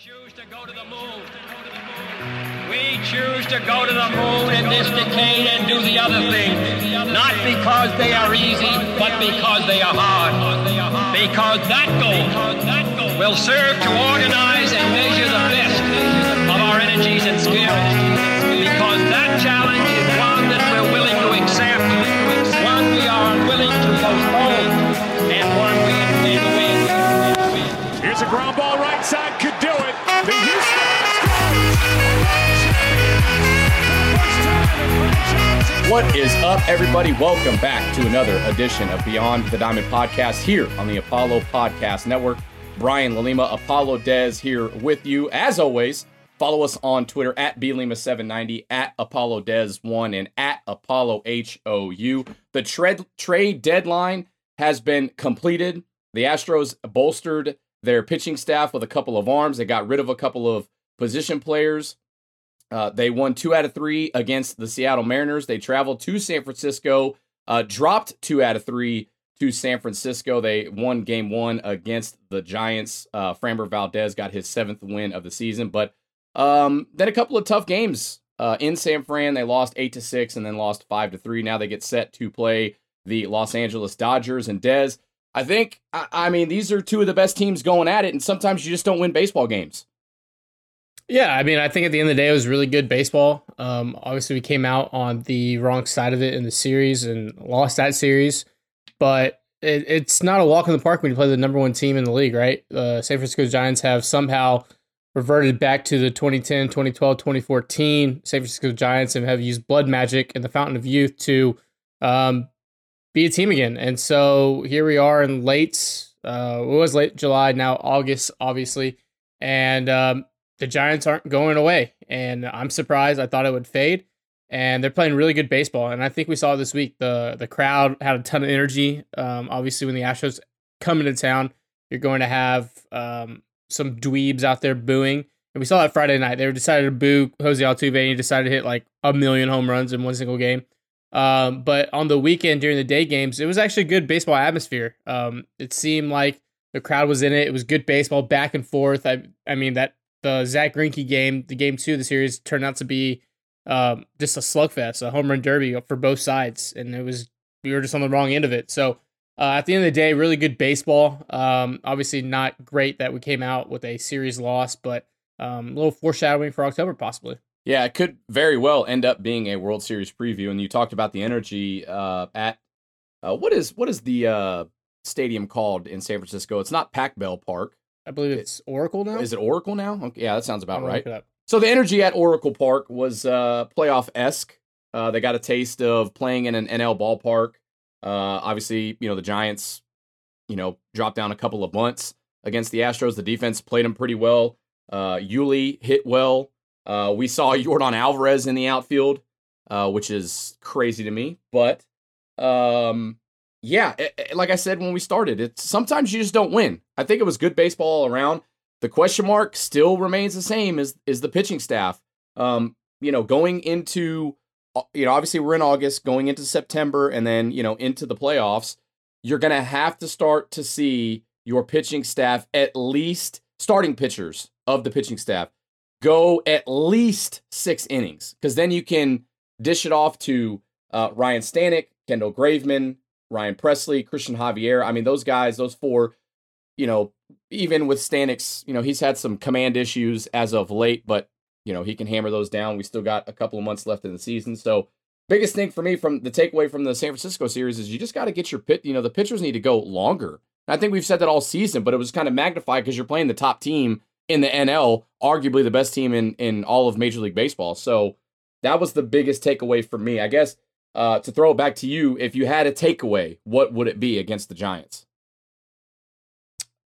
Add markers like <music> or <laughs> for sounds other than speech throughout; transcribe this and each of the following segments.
choose to go to the moon. We choose to go to the moon in this decade and do the other thing. Not because they are easy, but because they are hard. Because that goal will serve to organize and measure the best of our energies and skills. Because that challenge is one that we're willing to accept, one we are unwilling to postpone, and one we intend to win. Here's a ground ball right side, What is up, everybody? Welcome back to another edition of Beyond the Diamond podcast here on the Apollo Podcast Network. Brian LaLima, Apollo Dez here with you. As always, follow us on Twitter at BLima790, at Apollo Dez1, and at Apollo HOU. The trade, trade deadline has been completed. The Astros bolstered their pitching staff with a couple of arms. They got rid of a couple of position players. Uh, they won two out of three against the Seattle Mariners. They traveled to San Francisco, uh, dropped two out of three to San Francisco. They won game one against the Giants. Uh, Framber Valdez got his seventh win of the season, but um, then a couple of tough games uh, in San Fran. They lost eight to six and then lost five to three. Now they get set to play the Los Angeles Dodgers and Dez. I think, I, I mean, these are two of the best teams going at it, and sometimes you just don't win baseball games. Yeah, I mean, I think at the end of the day, it was really good baseball. Um, obviously, we came out on the wrong side of it in the series and lost that series, but it, it's not a walk in the park when you play the number one team in the league, right? The San Francisco Giants have somehow reverted back to the 2010, 2012, 2014 San Francisco Giants and have used blood magic and the fountain of youth to um, be a team again. And so here we are in late, uh, it was late July, now August, obviously. And um, the Giants aren't going away. And I'm surprised. I thought it would fade. And they're playing really good baseball. And I think we saw this week the the crowd had a ton of energy. Um, obviously, when the Astros come into town, you're going to have um, some dweebs out there booing. And we saw that Friday night. They decided to boo Jose Altuve, and he decided to hit like a million home runs in one single game. Um, but on the weekend during the day games, it was actually good baseball atmosphere. Um, it seemed like the crowd was in it. It was good baseball back and forth. I, I mean that the Zach Greinke game, the game two of the series, turned out to be um, just a slugfest, a home run derby for both sides, and it was we were just on the wrong end of it. So uh, at the end of the day, really good baseball. Um, obviously, not great that we came out with a series loss, but um, a little foreshadowing for October possibly. Yeah, it could very well end up being a World Series preview. And you talked about the energy uh, at uh, what is what is the uh, stadium called in San Francisco? It's not Pac Bell Park. I believe it's Oracle now. Is it Oracle now? Okay, yeah, that sounds about right. look it up. So the energy at Oracle Park was uh, playoff esque. Uh, they got a taste of playing in an NL ballpark. Uh, obviously, you know the Giants, you know, dropped down a couple of months against the Astros. The defense played them pretty well. Uh, Yuli hit well. Uh, we saw <laughs> Yordan Alvarez in the outfield, uh, which is crazy to me. But um, yeah, it- it- like I said when we started, it's sometimes you just don't win. I think it was good baseball all around. The question mark still remains the same is is the pitching staff. Um, you know, going into uh, you know, obviously we're in August, going into September, and then you know into the playoffs. You're gonna have to start to see your pitching staff at least starting pitchers of the pitching staff go at least six innings because then you can dish it off to uh, Ryan Stanek, Kendall Graveman, Ryan Pressly, Cristian Javier. I mean, those guys, those four, you know, even with Stanek's, you know, he's had some command issues as of late, but, you know, he can hammer those down. We still got a couple of months left in the season. So, biggest thing for me from the takeaway from the San Francisco series is you just got to get your pit, you know, the pitchers need to go longer. And I think we've said that all season, but it was kind of magnified because you're playing the top team in the NL, arguably the best team in in all of Major League Baseball. So that was the biggest takeaway for me. I guess uh, to throw it back to you, if you had a takeaway, what would it be against the Giants?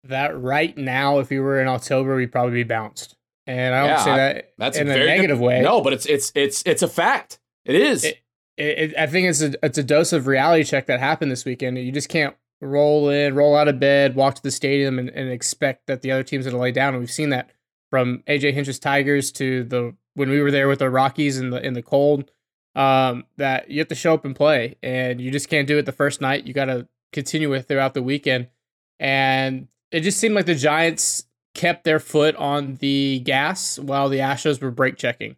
That right now, if we were in October, we'd probably be bounced. And I don't Yeah, say I- that That's in a a very good- negative way. No, but it's it's it's it's a fact. It is. It- it, it, I think it's a it's a dose of reality check that happened this weekend. You just can't roll in, roll out of bed, walk to the stadium, and, and expect that the other team's are going to lay down. And we've seen that from AJ Hinch's Tigers to the when we were there with the Rockies in the in the cold. Um, that you have to show up and play, and you just can't do it the first night. You got to continue it throughout the weekend, and it just seemed like the Giants kept their foot on the gas while the Astros were brake checking.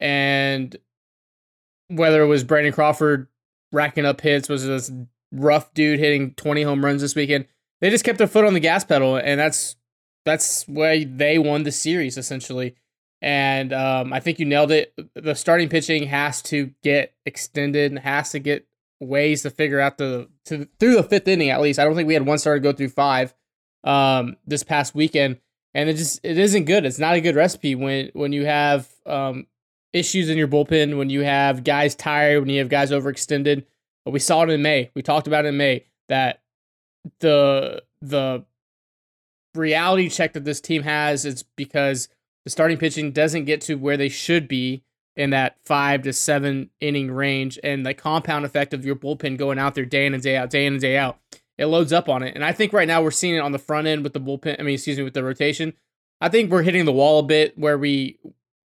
And whether it was Brandon Crawford racking up hits, was this rough dude hitting 20 home runs this weekend, they just kept their foot on the gas pedal, and that's that's why they won the series essentially. And um, I think you nailed it. The starting pitching has to get extended and has to get ways to figure out the to through the fifth inning at least. I don't think we had one starter go through five um, this past weekend, and it just it isn't good. It's not a good recipe when when you have um, issues in your bullpen, when you have guys tired, when you have guys overextended. But we saw it in May. We talked about it in May that the the reality check that this team has is because the starting pitching doesn't get to where they should be in that five to seven inning range, and the compound effect of your bullpen going out there day in and day out, day in and day out, it loads up on it. And I think right now we're seeing it on the front end with the bullpen. I mean, excuse me, with the rotation. I think we're hitting the wall a bit where we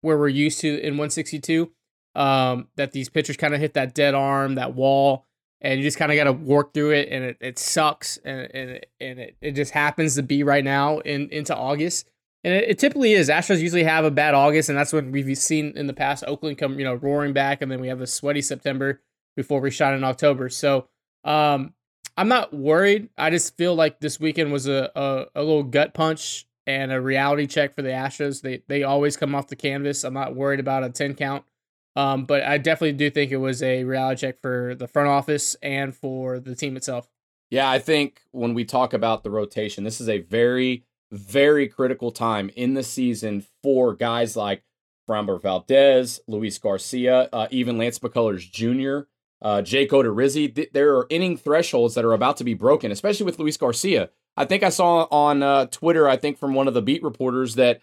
where we're used to in 162. Um, that these pitchers kind of hit that dead arm, that wall, and you just kind of got to work through it, and it, it sucks, and and it, and it, it just happens to be right now in into August. And it, it, typically is. Astros usually have a bad August, and that's when we've seen in the past Oakland come, you know, roaring back, and then we have a sweaty September before we shine in October. So um, I'm not worried. I just feel like this weekend was a, a, a little gut punch and a reality check for the Astros. They they always come off the canvas. I'm not worried about a 10 count. Um, but I definitely do think it was a reality check for the front office and for the team itself. Yeah, I think when we talk about the rotation, this is a very very critical time in the season for guys like Framber Valdez, Luis Garcia, uh, even Lance McCullers Jr., uh, Jake Odorizzi. Th- there are inning thresholds that are about to be broken, especially with Luis Garcia. I think I saw on uh, Twitter, I think from one of the beat reporters, that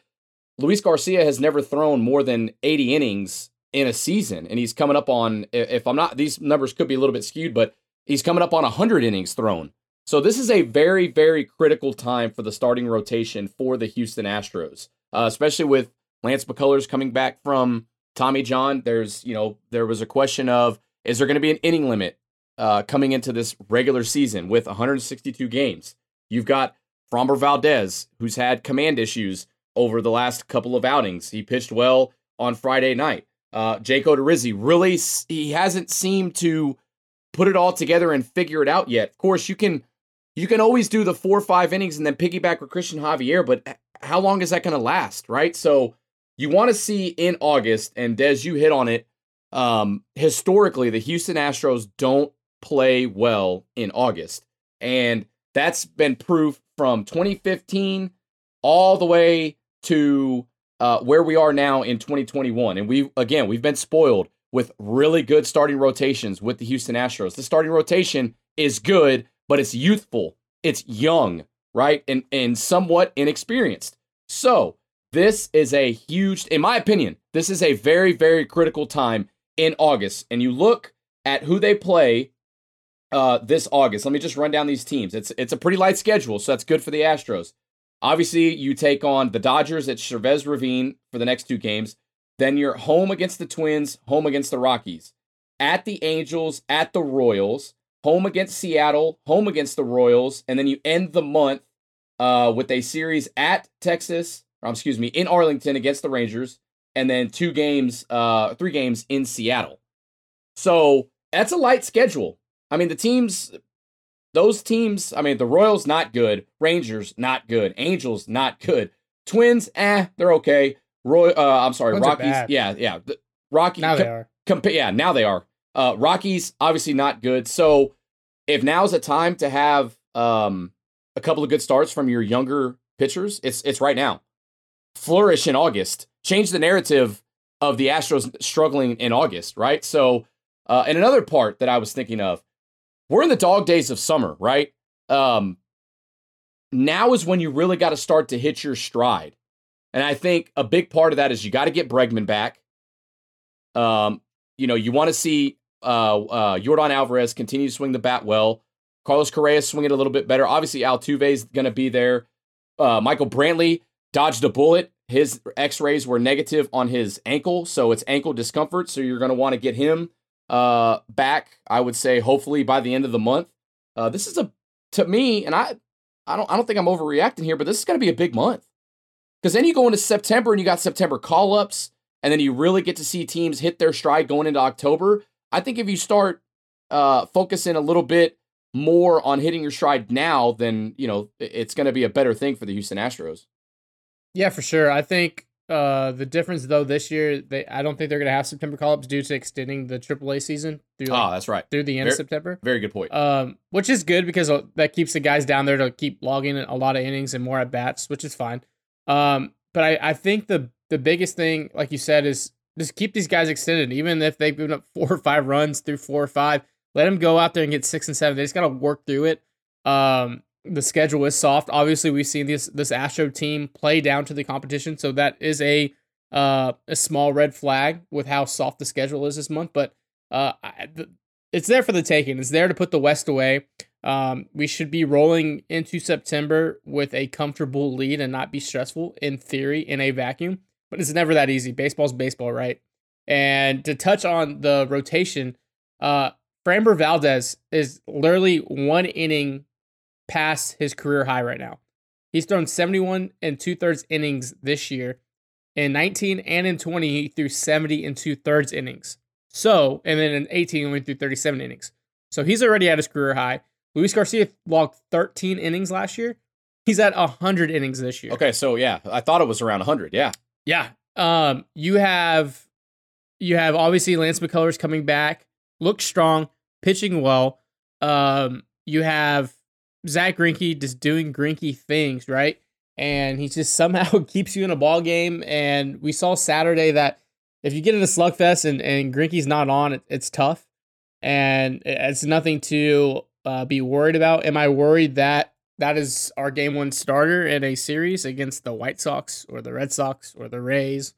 Luis Garcia has never thrown more than 80 innings in a season. And he's coming up on, if I'm not, these numbers could be a little bit skewed, but he's coming up on 100 innings thrown. So this is a very, very critical time for the starting rotation for the Houston Astros, uh, especially with Lance McCullers coming back from Tommy John. There's, you know, there was a question of is there going to be an inning limit uh, coming into this regular season with 162 games? You've got Framber Valdez, who's had command issues over the last couple of outings. He pitched well on Friday night. Uh, Jake Odorizzi really he hasn't seemed to put it all together and figure it out yet. Of course, you can you can always do the four or five innings and then piggyback with Cristian Javier, but how long is that going to last, right? So you want to see in August, and Des, you hit on it. Um, historically, the Houston Astros don't play well in August, and that's been proof from 2015 all the way to uh, where we are now in 2021. And we again, we've been spoiled with really good starting rotations with the Houston Astros. The starting rotation is good, but it's youthful, it's young, right? And and somewhat inexperienced. So, this is a huge in my opinion, this is a very very critical time in August. And you look at who they play uh, this August. Let me just run down these teams. It's it's a pretty light schedule, so that's good for the Astros. Obviously, you take on the Dodgers at Chavez Ravine for the next two games. Then you're home against the Twins, home against the Rockies, at the Angels, at the Royals, home against Seattle, home against the Royals, and then you end the month uh, with a series at Texas, or excuse me, in Arlington against the Rangers, and then two games, uh, three games in Seattle. So that's a light schedule. I mean, the teams, those teams, I mean, the Royals not good, Rangers not good, Angels not good, Twins, eh, they're okay. Roy, uh, I'm sorry, Twins Rockies, yeah, yeah, the, Rocky, now they are. Compa- yeah, now they are. Uh, Rockies obviously not good. So if now's a time to have um, a couple of good starts from your younger pitchers, it's it's right now. Flourish in August. Change the narrative of the Astros struggling in August, right? So, uh, and another part that I was thinking of, we're in the dog days of summer, right? Um, now is when you really got to start to hit your stride. And I think a big part of that is you got to get Bregman back. Um, you know, you want to see uh, uh, Yordan Alvarez continue to swing the bat well. Carlos Correa swinging a little bit better. Obviously, Altuve is going to be there. Uh, Michael Brantley dodged a bullet. His x rays were negative on his ankle, so it's ankle discomfort. So you're going to want to get him uh, back, I would say, hopefully by the end of the month. Uh, this is a, to me, and I, I don't, I don't think I'm overreacting here, but this is going to be a big month. Because then you go into September and you got September call ups, and then you really get to see teams hit their stride going into October. I think if you start uh, focusing a little bit more on hitting your stride now, then you know it's going to be a better thing for the Houston Astros. Yeah, for sure. I think uh, the difference though this year, they I don't think they're gonna have September call ups due to extending the AAA season through like, oh, that's right. through the end Very- of September. Very good point. Um, which is good because uh, that keeps the guys down there to keep logging a lot of innings and more at bats, which is fine. Um, but I, I think the the biggest thing, like you said, is just keep these guys extended, even if they've given up four or five runs through four or five. Let them go out there and get six and seven. They just got to work through it. Um, the schedule is soft. Obviously, we've seen this this Astro team play down to the competition, so that is a uh, a small red flag with how soft the schedule is this month. But uh, it's there for the taking. It's there to put the West away. Um, we should be rolling into September with a comfortable lead and not be stressful in theory in a vacuum. But it's never that easy. Baseball's baseball, right? And to touch on the rotation, uh, Framber Valdez is literally one inning past his career high right now. He's thrown 71 and two thirds innings this year. In 19 and in 20, he threw 70 and two thirds innings. So, and then in 18, he went through 37 innings. So he's already at his career high. Luis Garcia logged 13 innings last year. He's at 100 innings this year. okay, so yeah, I thought it was around 100. Yeah. Yeah. Um, you have you have obviously Lance McCullers coming back, looks strong, pitching well. Um, you have Zach Greinke just doing Greinke things, right? And he just <laughs> somehow keeps you in a ball game. And we saw Saturday that if you get in a slugfest and and Greinke's not on, it, it's tough, and it's nothing to uh, be worried about. Am I worried that that is our game one starter in a series against the White Sox or the Red Sox or the Rays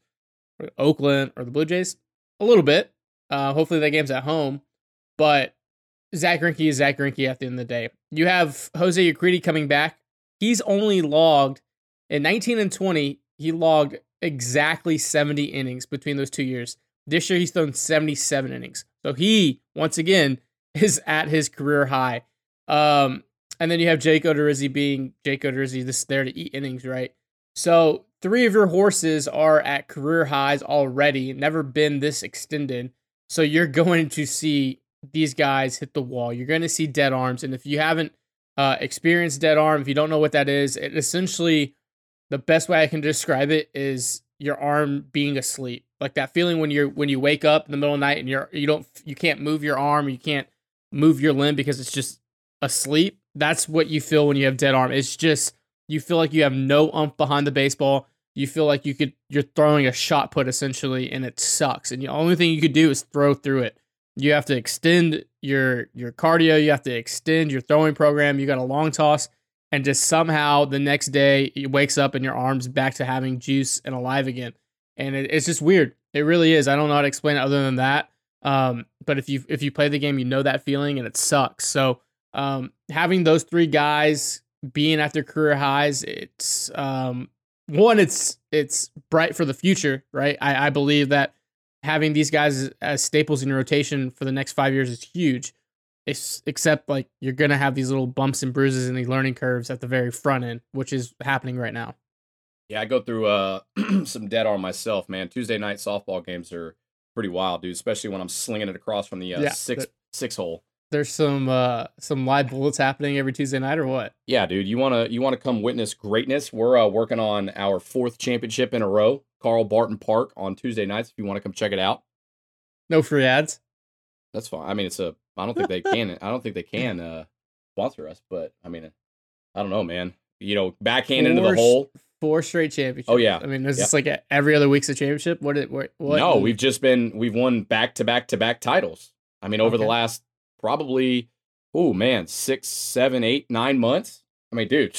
or Oakland or the Blue Jays? A little bit. Uh, hopefully that game's at home. But Zach Greinke is Zach Greinke at the end of the day. You have Jose Urquidy coming back. He's only logged in 19 and 20. He logged exactly 70 innings between those two years. This year he's thrown 77 innings. So he once again <laughs> is at his career high. Um, and then you have Jake Odorizzi being Jake Odorizzi, this there to eat innings, right? So three of your horses are at career highs already, never been this extended. So you're going to see these guys hit the wall. You're going to see dead arms. And if you haven't uh, experienced dead arm, if you don't know what that is, it essentially the best way I can describe it is your arm being asleep. Like that feeling when you're when you wake up in the middle of the night and you're you don't you can't move your arm, you can't move your limb because it's just asleep. That's what you feel when you have dead arm. It's just you feel like you have no ump behind the baseball. You feel like you could you're throwing a shot put essentially, and it sucks. And the only thing you could do is throw through it. You have to extend your your cardio. You have to extend your throwing program. You got a long toss, and just somehow the next day it wakes up and your arms back to having juice and alive again. And it, it's just weird. It really is. I don't know how to explain it other than that. Um, but if you if you play the game, you know that feeling, and it sucks. So um, having those three guys being at their career highs, it's um, one, it's it's bright for the future, right? I, I believe that having these guys as, staples in your rotation for the next five years is huge. It's, except like you're gonna have these little bumps and bruises and these learning curves at the very front end, which is happening right now. Yeah, I go through uh <clears throat> some dead arm myself, man. Tuesday night softball games are pretty wild, dude. Especially when I'm slinging it across from the uh, Yeah, six the- six hole. There's some uh some live bullets happening every Tuesday night or what? Yeah, dude. You wanna you wanna come witness greatness? We're uh, working on our fourth championship in a row, Carl Barton Park on Tuesday nights. If you want to come check it out, No free ads. that's fine. I mean, it's a. I don't think they <laughs> can. I don't think they can uh sponsor us, but I mean, I don't know, man. You know, backhand into the hole. Four straight championships. Oh, yeah. I mean, is Yeah. this like a- every other week's a championship? What? It, what? what No, we've just been we've won back to back to back titles. I mean, over the last probably oh man, six, seven, eight, nine months. I mean, dude,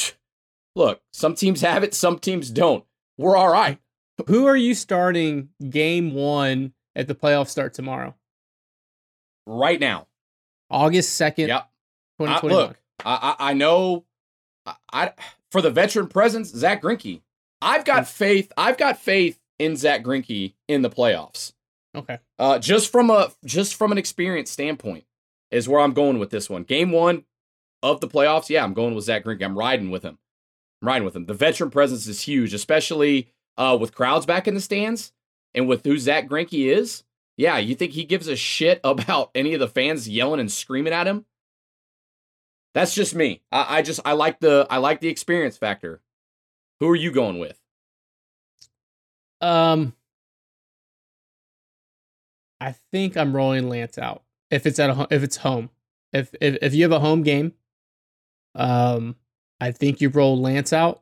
look, some teams have it, some teams don't. We're all right. Who are you starting game one at the playoff start tomorrow? Right now. August 2nd, Yep. I, look, I, I I know I, I for the veteran presence, Zach Greinke. I've got faith. I've got faith in Zach Greinke in the playoffs. okay. Uh, just from a just from an experience standpoint is where I'm going with this one. Game one of the playoffs, yeah, I'm going with Zach Greinke. I'm riding with him. I'm riding with him. The veteran presence is huge, especially uh, with crowds back in the stands and with who Zach Greinke is. Yeah, you think he gives a shit <laughs> about any of the fans yelling and screaming at him? That's just me. I, I just I like the I like the experience factor. Who are you going with? Um, I think I'm rolling Lance out if it's at a, if it's home. If if if you have a home game, um, I think you roll Lance out,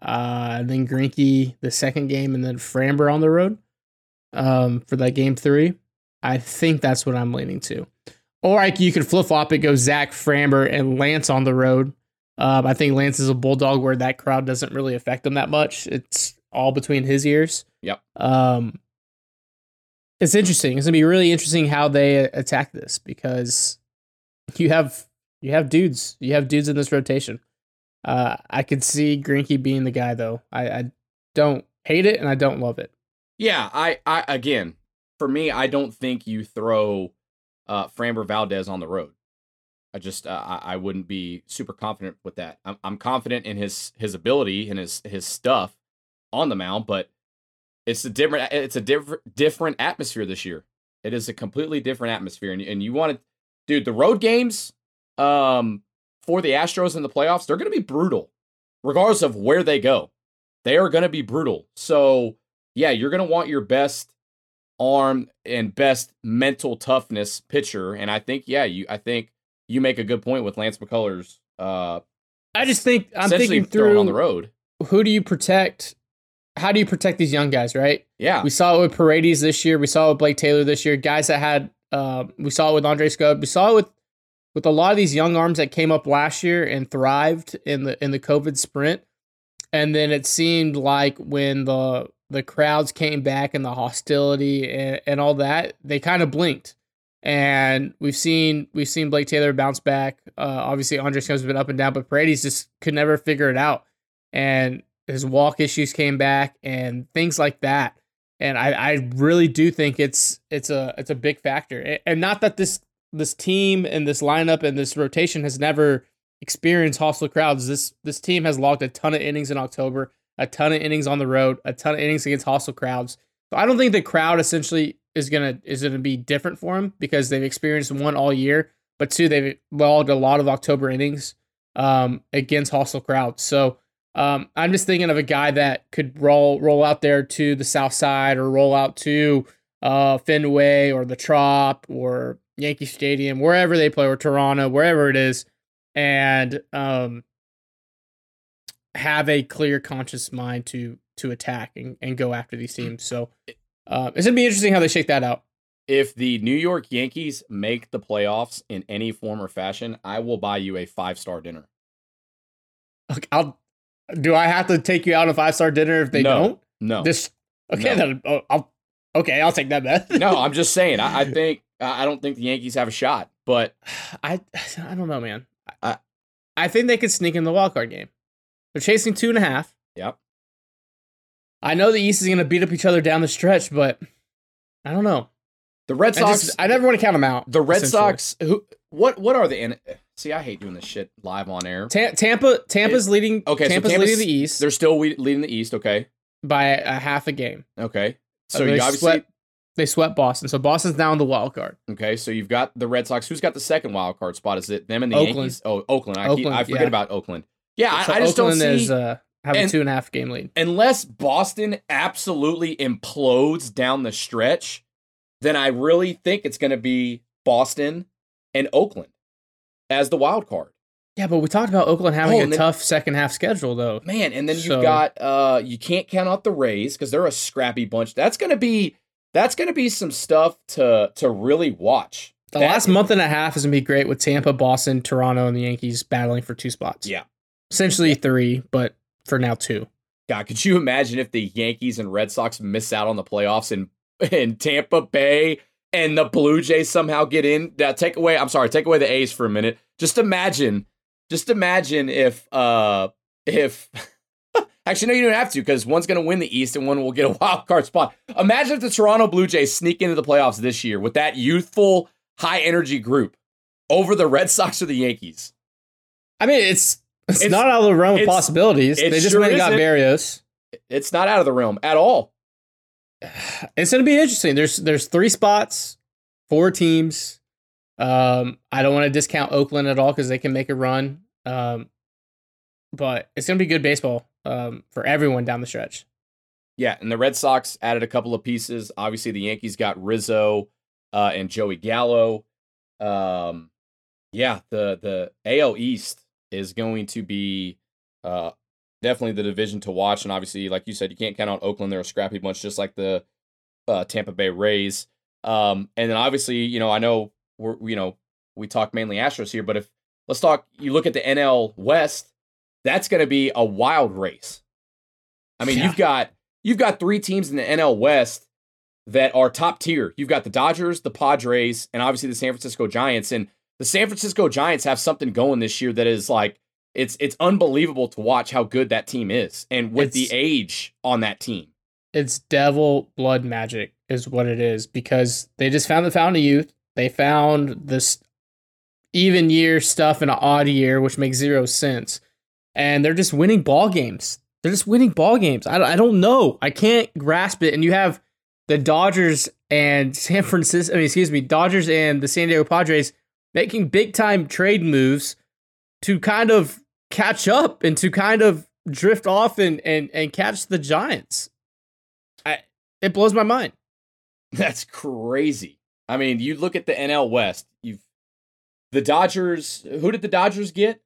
uh, and then Greinke the second game, and then Framber on the road, um, for that game three. I think that's what I'm leaning to. Or like you could flip flop it, go Zach Framber and Lance on the road. Um, I think Lance is a bulldog where that crowd doesn't really affect him that much. It's all between his ears. Yep. Um, it's interesting. It's gonna be really interesting how they attack this because you have you have dudes, you have dudes in this rotation. Uh, I could see Greinke being the guy though. I, I don't hate it and I don't love it. Yeah, I, I again, for me, I don't think you throw uh, Framber Valdez on the road. I just uh, I, I wouldn't be super confident with that. I'm, I'm confident in his his ability and his his stuff on the mound, but it's a different it's a different different atmosphere this year. It is a completely different atmosphere, and and you want to, dude, the road games, um, for the Astros in the playoffs, they're going to be brutal, regardless of where they go. They are going to be brutal. So yeah, you're going to want your best arm and best mental toughness pitcher, and I think yeah, you I think you make a good point with Lance McCullers. Uh, I just think I'm thinking through on the road. who do you protect? How do you protect these young guys, right? Yeah, We saw it with Paredes this year. We saw it with Blake Taylor this year. Guys that had, uh, we saw it with Andre Scrubb. We saw it with with a lot of these young arms that came up last year and thrived in the in the COVID sprint. And then it seemed like when the the crowds came back and the hostility and, and all that, they kind of blinked. And we've seen we've seen Blake Taylor bounce back. Uh, obviously, Andre Scrubb's been up and down, but Paredes just could never figure it out. And his walk issues came back and things like that. And I, I really do think it's it's a it's a big factor. And not that this this team and this lineup and this rotation has never experienced hostile crowds. This this team has logged a ton of innings in October, a ton of innings on the road, a ton of innings against hostile crowds. So I don't think the crowd essentially is gonna is gonna be different for them because they've experienced one all year, but two they've logged a lot of October innings um, against hostile crowds. So um, I'm just thinking of a guy that could roll roll out there to the south side or roll out to uh, Fenway or the Trop or Yankee Stadium, wherever they play, or Toronto, wherever it is, and um, have a clear, conscious mind to to attack and, and go after these teams. So uh, it's gonna be interesting how they shake that out. if the New York Yankees make the playoffs in any form or fashion, I will buy you a five star dinner. Okay, I'll. Do I have to take you out a five star dinner if they No. don't? No, This okay No. then. Oh, I'll okay. I'll take that bet. <laughs> no, I'm just saying. I, I think I I don't think the Yankees have a shot, but <sighs> I <sighs> I don't know, man. I I- I think they could sneak in the wild card game. They're chasing two and a half. yep. I know the East is going to beat up each other down the stretch, but I don't know. The Red I, Sox. just, I never want to count them out. the Red. Sox. Who? What? What are the? In- See, I hate doing this shit live on air. Ta- Tampa Tampa's leading. Okay, so Tampa's Tampa's- leading the East They're still we- leading the East. Okay. by a half a game. Okay. So Uh, you they obviously swept, they swept Boston, so Boston's down the wild card. okay. So you've got the Red Sox. Who's got the second wild card spot? Is it them and the Oakland. Yankees? Oh, Oakland. I, keep, Oakland, I forget yeah. about Oakland. Yeah, so I, I just Oakland don't see. is uh, have a two and a half game lead. unless Boston absolutely implodes down the stretch, then I really think it's going to be Boston and Oakland as the wild card. Yeah, but we talked about Oakland having Oh, a then- tough second half schedule, though. Man, and then you've got uh you can't count out the Rays because they're a scrappy bunch. That's going to be that's going to be some stuff to to really watch. The That- last month and a half is gonna be great with Tampa, Boston, Toronto, and the Yankees battling for two spots. Yeah. essentially three, but for now two. God, could you imagine if the Yankees and Red Sox miss out on the playoffs in in Tampa Bay and the Blue Jays somehow get in? Now, take away. I'm sorry, take away the A's for a minute. Just imagine, just imagine if uh if. <laughs> Actually, no, you don't have to because one's going to win the East and one will get a <laughs> wild card spot. Imagine if the Toronto Blue Jays sneak into the playoffs this year with that youthful, high energy group over the Red Sox or the Yankees. I mean, it's It's, It's- not out of the realm of possibilities. They just sure went and got. Berrios. It's not out of the realm at all. It's going to be interesting. There's there's three spots, four teams. Um, I don't want to discount Oakland at all because they can make a run. Um, but it's going to be good baseball um, for everyone down the stretch. Yeah, and the Red Sox added a couple of pieces. Obviously, the Yankees got Rizzo uh, and Joey Gallo. Um, yeah, the the AL East is going to be uh, definitely the division to watch. And obviously, like you said, you can't count on Oakland. They're a scrappy bunch, just like the uh, Tampa Bay Rays. Um, and then obviously, you know, I know we're you know we talk mainly Astros here, but if let's talk, you look at the NL West, that's going to be a wild race. I mean, Yeah. you've got you've got three teams in the NL West that are top tier. You've got the Dodgers, the Padres, and obviously the San Francisco Giants. And the San Francisco Giants have something going this year that is like it's it's unbelievable to watch how good that team is, and with the age on that team. It's devil blood magic is what it is because they just found the fountain of youth. They found this even year stuff in an odd year, which makes zero sense. And they're just winning ball games. They're just winning ball games. I, I don't know. I can't grasp it. And you have the Dodgers and San Francisco, I mean, excuse me, Dodgers and the San Diego Padres making big time trade moves to kind of catch up and to kind of drift off and, and, and catch the Giants. It blows my mind. That's crazy. I mean, you look at the NL West. You've the Dodgers. Who did the Dodgers get?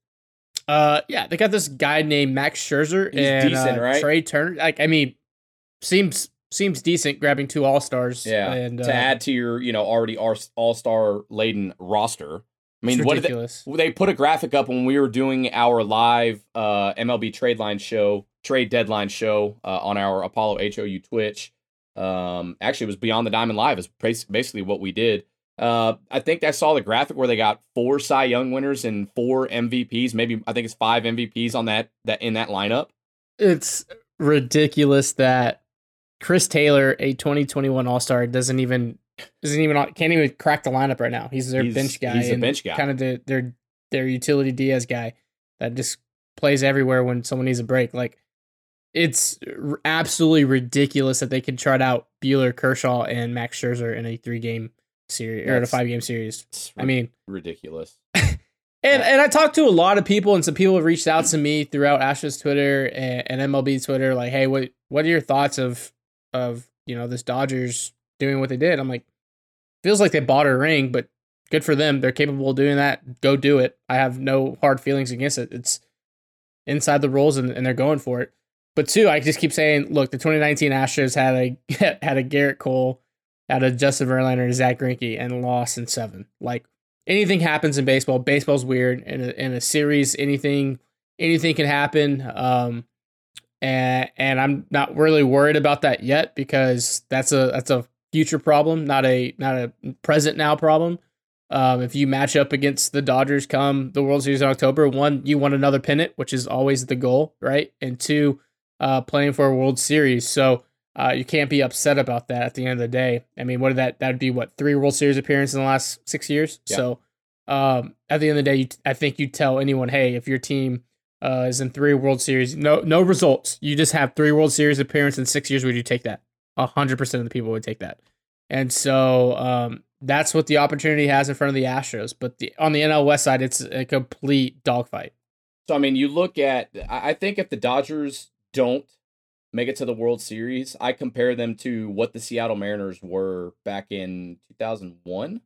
Uh, yeah, they got this guy named Max Scherzer He's and decent, uh, right? Trea Turner. Like, I mean, seems seems decent grabbing two All Stars. Yeah, and to uh, add to your you know already all star laden roster. I mean, what did they, they put a graphic up when we were doing our live uh, MLB trade line show, trade deadline show uh, on our Apollo HOU Twitch. Um, actually, it was Beyond the Diamond Live is basically what we did. Uh, I think I saw the graphic where they got four Cy Young winners and four MVPs. Maybe I think it's five MVPs on that that in that lineup. It's ridiculous that Chris Taylor, a 2021 All Star, doesn't even doesn't even can't even crack the lineup right now. He's their He's- bench guy. he's a bench guy. Kind of the, their their utility Diaz guy that just plays everywhere when someone needs a break. Like it's r- absolutely ridiculous that they could chart out Buehler, Kershaw, and Max Scherzer in a three game series or in a five game series. I mean, ridiculous. <laughs> and and I talked to a lot of people, and some people have reached out to me throughout Astros Twitter and, and MLB Twitter, like, "Hey, what what are your thoughts of of you know this Dodgers doing what they did?" I'm like, feels like they bought a ring, but good for them. They're capable of doing that. Go do it. I have no hard feelings against it. It's inside the rules, and, and they're going for it. But two, I just keep saying, look, the 2019 Astros had a <laughs> had a Gerrit Cole, had a Justin Verlander, and Zach Greinke, and lost in seven. Like anything happens in baseball. Baseball's weird. In a, in a series, anything anything can happen. Um, and and I'm not really worried about that yet because that's a that's a future problem, not a not a present now problem. Um, if you match up against the Dodgers come the World Series in October, one you want another pennant, which is always the goal, right? And two, uh, playing for a World Series, so uh, you can't be upset about that at the end of the day. I mean, what did that that would be? What three World Series appearances in the last six years? Yeah. So um, at the end of the day, you, I think you tell anyone, hey, if your team uh, is in three World Series, no no results, you just have three World Series appearances in six years. Would you take that? A hundred percent of the people would take that, and so um, that's what the opportunity has in front of the Astros. But the on the NL West side, it's a complete dogfight. So I mean, you look at. I think if the Dodgers don't make it to the World Series, I compare them to what the Seattle Mariners were back in 2001.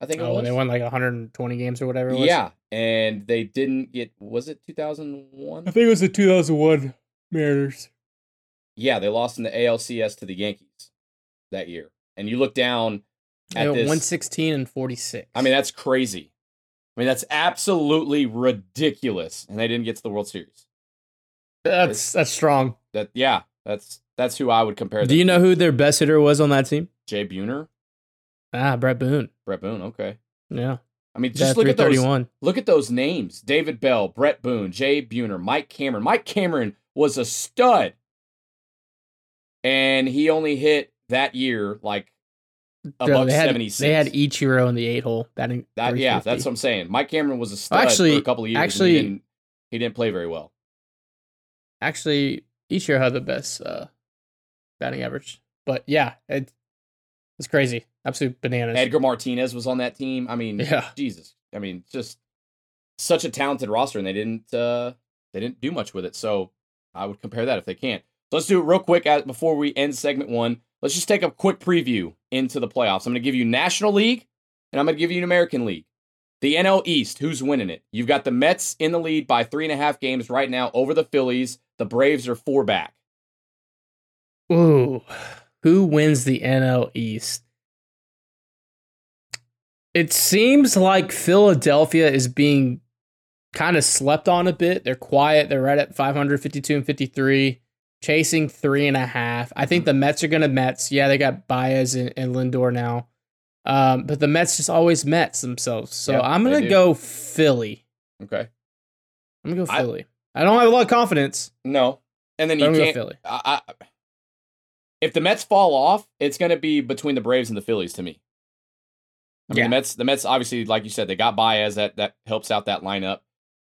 I think it Oh, was. they won like 120 games or whatever. It was. yeah, and they didn't get. Was it 2001? I think it was the 2001 Mariners. Yeah, they lost in the ALCS to the Yankees that year. And you look down at this. 116 and 46. I mean, that's crazy. I mean, that's absolutely ridiculous. And they didn't get to the World Series. That's that's strong. That yeah, that's that's who I would compare. Do you know who their best hitter was on that team? Jay Buhner, Ah, Bret Boone. Bret Boone. Okay. Yeah, I mean, just look at those. Look at those names: David Bell, Bret Boone, Jay Buhner, Mike Cameron. Mike Cameron was a stud, and he only hit that year like a buck they had, seventy six. They had Ichiro in the eight hole batting. That yeah, that's what I'm saying. Mike Cameron was a stud Actually- for a couple of years. and he actually, didn't- He didn't play very well. Actually, Ichiro had the best uh, batting average. But yeah, it, it's crazy. Absolute bananas. Edgar Martinez was on that team. I mean, Yeah. Jesus. I mean, just such a talented roster, and they didn't uh, they didn't do much with it. So I would compare that if they can't. So let's do it real quick as, before we end segment one. Let's just take a quick preview into the playoffs. I'm going to give you National League, and I'm going to give you an American League. The NL East, who's winning it? You've got the Mets in the lead by three and a half games right now over the Phillies. The Braves are four back. Ooh, who wins the NL East? It seems like Philadelphia is being kind of slept on a bit. They're quiet. They're right at 552 and 53, chasing three and a half. I think mm-hmm. the Mets are going to Mets. Yeah, they got Baez and, and Lindor now. Um, but the Mets just always Mets themselves. So Yep, I'm going to go Philly. Okay. I'm going to go Philly. I, don't have a lot of confidence, No. And then you can't. go Philly. I, I, if the Mets fall off, it's going to be between the Braves and the Phillies to me. I mean, Yeah. the Mets, the Mets, obviously, like you said, they got Baez. That that helps out that lineup.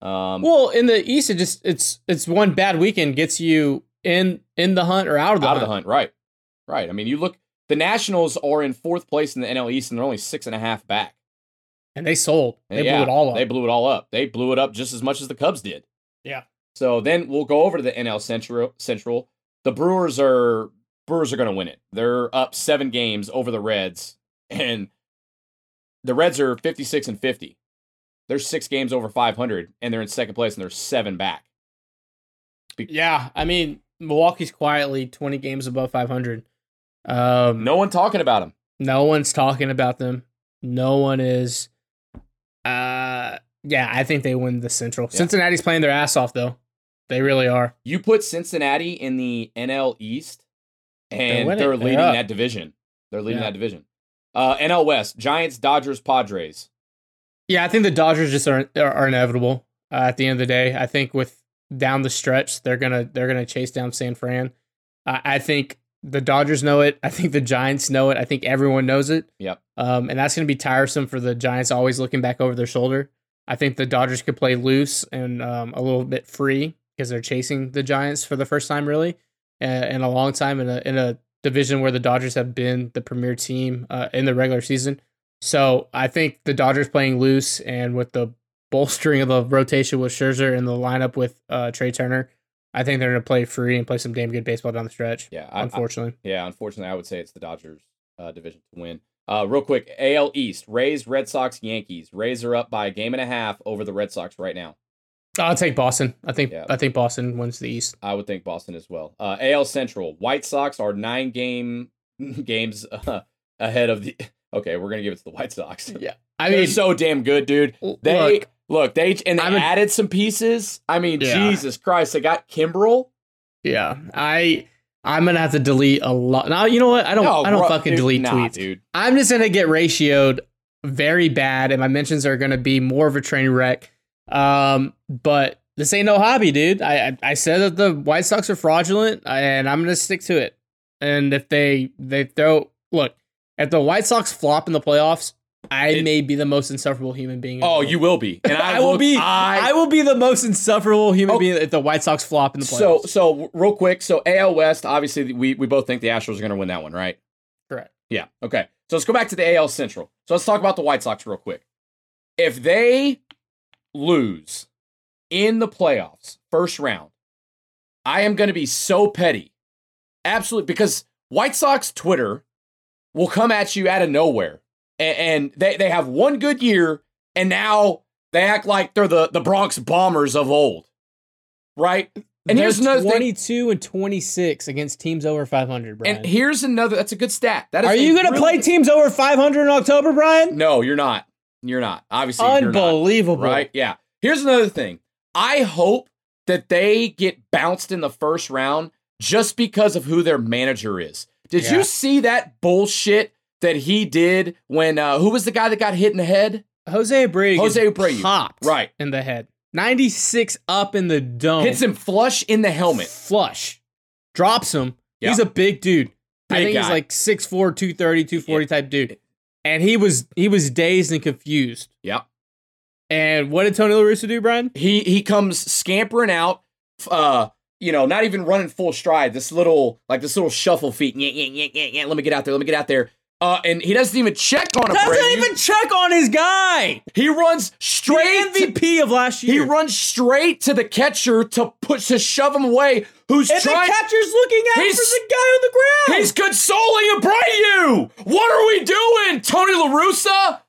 Um, Well, in the East, it just it's it's one bad weekend gets you in in the hunt or out of the out hunt. of the hunt, right? Right. I mean, you look. The Nationals are in fourth place in the NL East, and they're only six and a half back. and they sold. They yeah, blew it all up. They blew it all up. They blew it up just as much as the Cubs did. Yeah. So then we'll go over to the NL Central. Central. The Brewers are Brewers are going to win it. They're up seven games over the Reds, and the Reds are fifty six and fifty. They're six games over five hundred, and they're in second place, and they're seven back. yeah, I mean Milwaukee's quietly twenty games above five hundred. Um, No one talking about them. no one's talking about them. No one is. Uh, yeah, I think they win the Central. Yeah. Cincinnati's playing their ass off though. They really are. You put Cincinnati in the NL East, and they're They're leading up. that division. They're leading Yeah. that division. Uh, NL West: Giants, Dodgers, Padres. Yeah, I think the Dodgers just are are, inevitable uh, at the end of the day. I think with down the stretch, they're gonna they're gonna chase down San Fran. I I think the Dodgers know it. I think the Giants know it. I think everyone knows it. Yep. Um, and that's gonna be tiresome for the Giants, always looking back over their shoulder. I think the Dodgers could play loose and um, a little bit free because they're chasing the Giants for the first time, really, uh, in a long time in a in a division where the Dodgers have been the premier team uh, in the regular season. So I think the Dodgers playing loose and with the bolstering of the rotation with Scherzer and the lineup with uh, Trea Turner, I think they're going to play free and play some damn good baseball down the stretch. Yeah, I, I- unfortunately. yeah. Unfortunately, I would say it's the Dodgers uh, division to win. Uh, real quick, AL East: Rays, Red Sox, Yankees. Rays are up by a game and a half over the Red Sox right now. I'll take Boston. I think Yeah. I think Boston wins the East. I would think Boston as well. Uh, AL Central: White Sox are nine game <laughs> games uh, <laughs> ahead of the. <laughs> Okay, we're gonna give it to the White Sox. Yeah, I They're mean, so damn good, dude. They look, look, they and they I'm a- added some pieces. I mean, Yeah. Jesus Christ, they got Kimbrel. yeah, I I'm gonna have to delete a lot. Now you know what? I don't No, I don't bro, fucking dude, delete nah, tweets. dude. I'm just gonna get ratioed very bad, and my mentions are gonna be more of a train wreck. Um, but this ain't no hobby, dude. I I, I said that the White Sox are fraudulent, and I'm gonna stick to it. And if they they throw look, if the White Sox flop in the playoffs, I It- may be the most insufferable human being. in the Oh, you will be, and <laughs> I, I will look- be. I, I, will be the most insufferable human Oh. being if the White Sox flop in the playoffs. so so real quick. So AL West, obviously, we we both think the Astros are going to win that one, right? correct. Yeah. Okay. So let's go back to the AL Central. So let's talk about the White Sox real quick. If they lose in the playoffs, first round, I am going to be so petty. Absolutely. Because White Sox Twitter will come at you out of nowhere. And, they, they have one good year, and now they act like they're the, the Bronx Bombers of old. Right? And here's They're another thing. 22 and 26 against teams over 500, Brian. And here's another. That's a good stat. That is Are you going to really- play teams over 500 in October, Brian? No, you're not. You're not. Obviously, you're not. Unbelievable. Right? Yeah. Here's another thing. I hope that they get bounced in the first round just because of who their manager is. Did Yeah. you see that bullshit that he did when uh who was the guy that got hit in the head? Jose Abreu Jose Abreu. popped Right. in the head. 96 up in the dome. Hits him flush in the helmet. Flush. Drops him. Yeah. He's a big dude. I Big think he's guy. like 6'4", 230, 240 type dude. And he was he was dazed and confused. Yep. And what did Tony La Russa do, Brian? He he comes scampering out, uh, you know, not even running full stride. This little like this little shuffle feet. Yeah, yeah, yeah, yeah, yeah. Let me get out there. Let me get out there. Uh, and he doesn't even check on a Doesn't even check on his guy. He runs straight. The to- MVP of last year. he runs straight to the catcher to push to shove him away. Who's and trying? the catcher's looking out for He's- the guy on the ground. He's consoling a Abreu. What are we doing, Tony La Russa?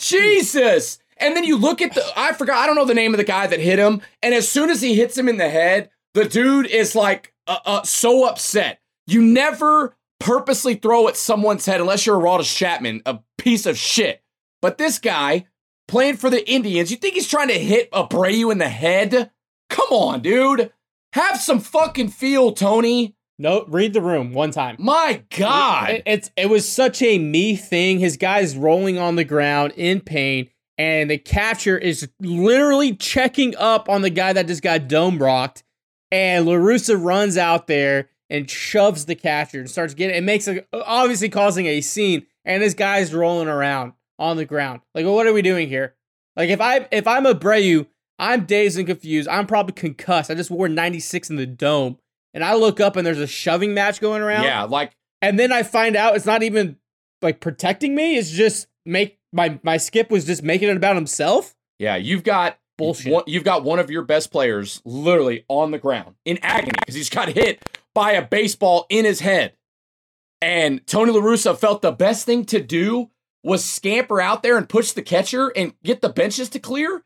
Jesus. And then you look at the I forgot I don't know the name of the guy that hit him and as soon as he hits him in the head, the dude is like uh, uh, so upset. You never purposely throw at someone's head unless you're a Aroldis Chapman, a piece of shit. But this guy playing for the Indians, you think he's trying to hit Abreu in the head? Come on, dude. Have some fucking feel, Tony. No, read the room one time. My God. It, it's it was such a me thing. His guy's rolling on the ground in pain, and the catcher is literally checking up on the guy that just got dome rocked. And La Russa runs out there and shoves the catcher and starts getting. It makes a, obviously causing a scene, and this guy's rolling around on the ground. Like, what are we doing here? Like, if I if I'm Abreu, I'm dazed and confused. I'm probably concussed. I just wore 96 in the dome, and I look up and there's a shoving match going around Yeah, like and then I find out it's not even like protecting me. It's just make my my skip was just making it about himself. yeah, you've got Bullshit. One, you've got one of your best players literally on the ground in agony because he's got hit by a baseball in his head. And Tony La Russa felt the best thing to do was scamper out there and push the catcher and get the benches to clear.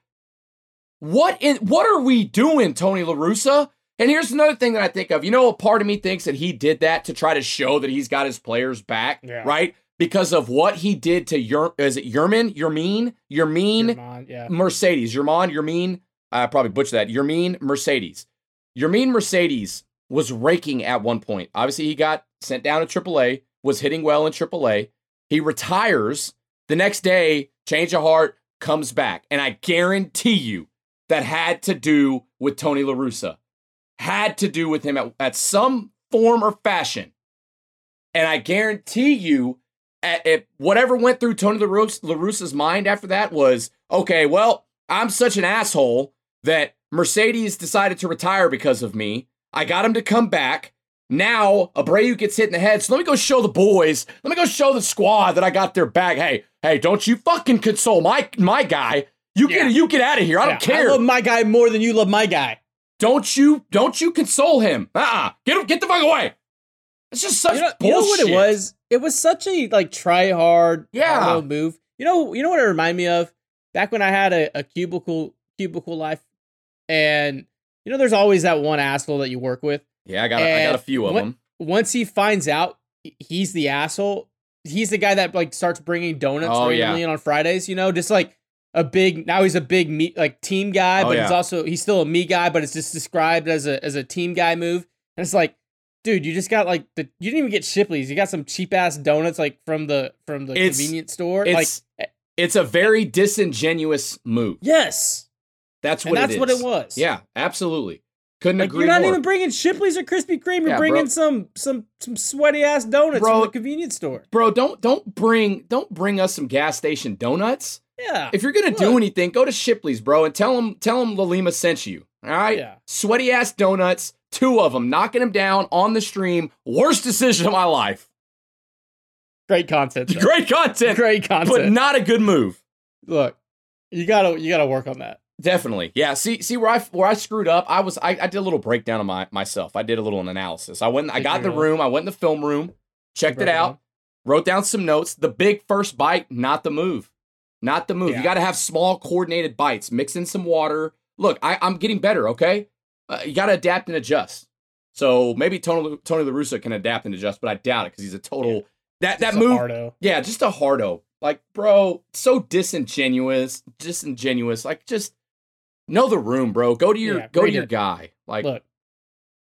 What in what are we doing, Tony La Russa? And here's another thing that I think of. You know, a part of me thinks that he did that to try to show that he's got his players back, Yeah. right? Because of what he did to your is it Yerman? Yermin? Yermin? Yermon, yeah. Mercedes. Yerman, Yermin. I probably butchered that. Yermin Mercedes. Yermin Mercedes was raking at one point. Obviously, he got sent down to AAA, was hitting well in AAA. He retires. The next day, change of heart, comes back. And I guarantee you that had to do with Tony La Russa. Had to do with him at, at some form or fashion. And I guarantee you, at, at whatever went through Tony La Rus- La mind after that was, okay, well, I'm such an asshole that Mercedes decided to retire because of me. I got him to come back. Now Abreu gets hit in the head. So let me go show the boys. Let me go show the squad that I got their back. Hey, hey, don't you fucking console my my guy. You Yeah. get you get out of here. I don't care. I love my guy more than you love my guy. don't you don't you console him. Uh-uh. Get him get the fuck away. It's just such You know, you know what it was? It was such a like try hard, Yeah. move. You know, you know what it reminded me of? Back when I had a, a cubicle cubicle life, and you know, there's always that one asshole that you work with. Yeah, I got a, I got a few of what- them. Once he finds out he's the asshole, he's the guy that like starts bringing donuts Oh, yeah. randomly in on Fridays. You know, just like a big now he's a big me like team guy, Oh, but he's also he's still a me guy, but it's just described as a as a team guy move. And it's like, dude, you just got like the you didn't even get Shipley's. You got some cheap ass donuts like from the from the It's- convenience store. It's, Like It's eh it's a very disingenuous move. yes, That's and what that's it is. what it was. Yeah, absolutely. Couldn't Like agree you're not more. even bringing Shipley's or Krispy Kreme. You're Yeah, bringing bro. some some some sweaty ass donuts Bro. from the convenience store. Bro, don't don't bring don't bring us some gas station donuts. Yeah. If you're gonna do anything, go to Shipley's, bro, and tell them tell them LaLima sent you. All right, Yeah. sweaty ass donuts, two of them, knocking them down on the stream. Worst decision of my life. Great content. though. <laughs> Great content, Great content. but not a good move. Look, you gotta you gotta work on that. Definitely, yeah. See, see where I where I screwed up. I was I, I did a little breakdown of my myself. I did a little analysis. I went. I got the room. I went in the film room, checked it out, wrote down some notes. The big first bite, not the move, not the move. Yeah. You got to have small coordinated bites. Mix in some water. Look, I, I'm getting better. Okay, uh, you got to adapt and adjust. So maybe Tony Tony La Russa can adapt and adjust, but I doubt it because he's a total that that a move. Yeah, just a hardo. Like, bro, so disingenuous, disingenuous. Like, just know the room, bro. Go to your Yeah, go to your it. guy. Like, Look,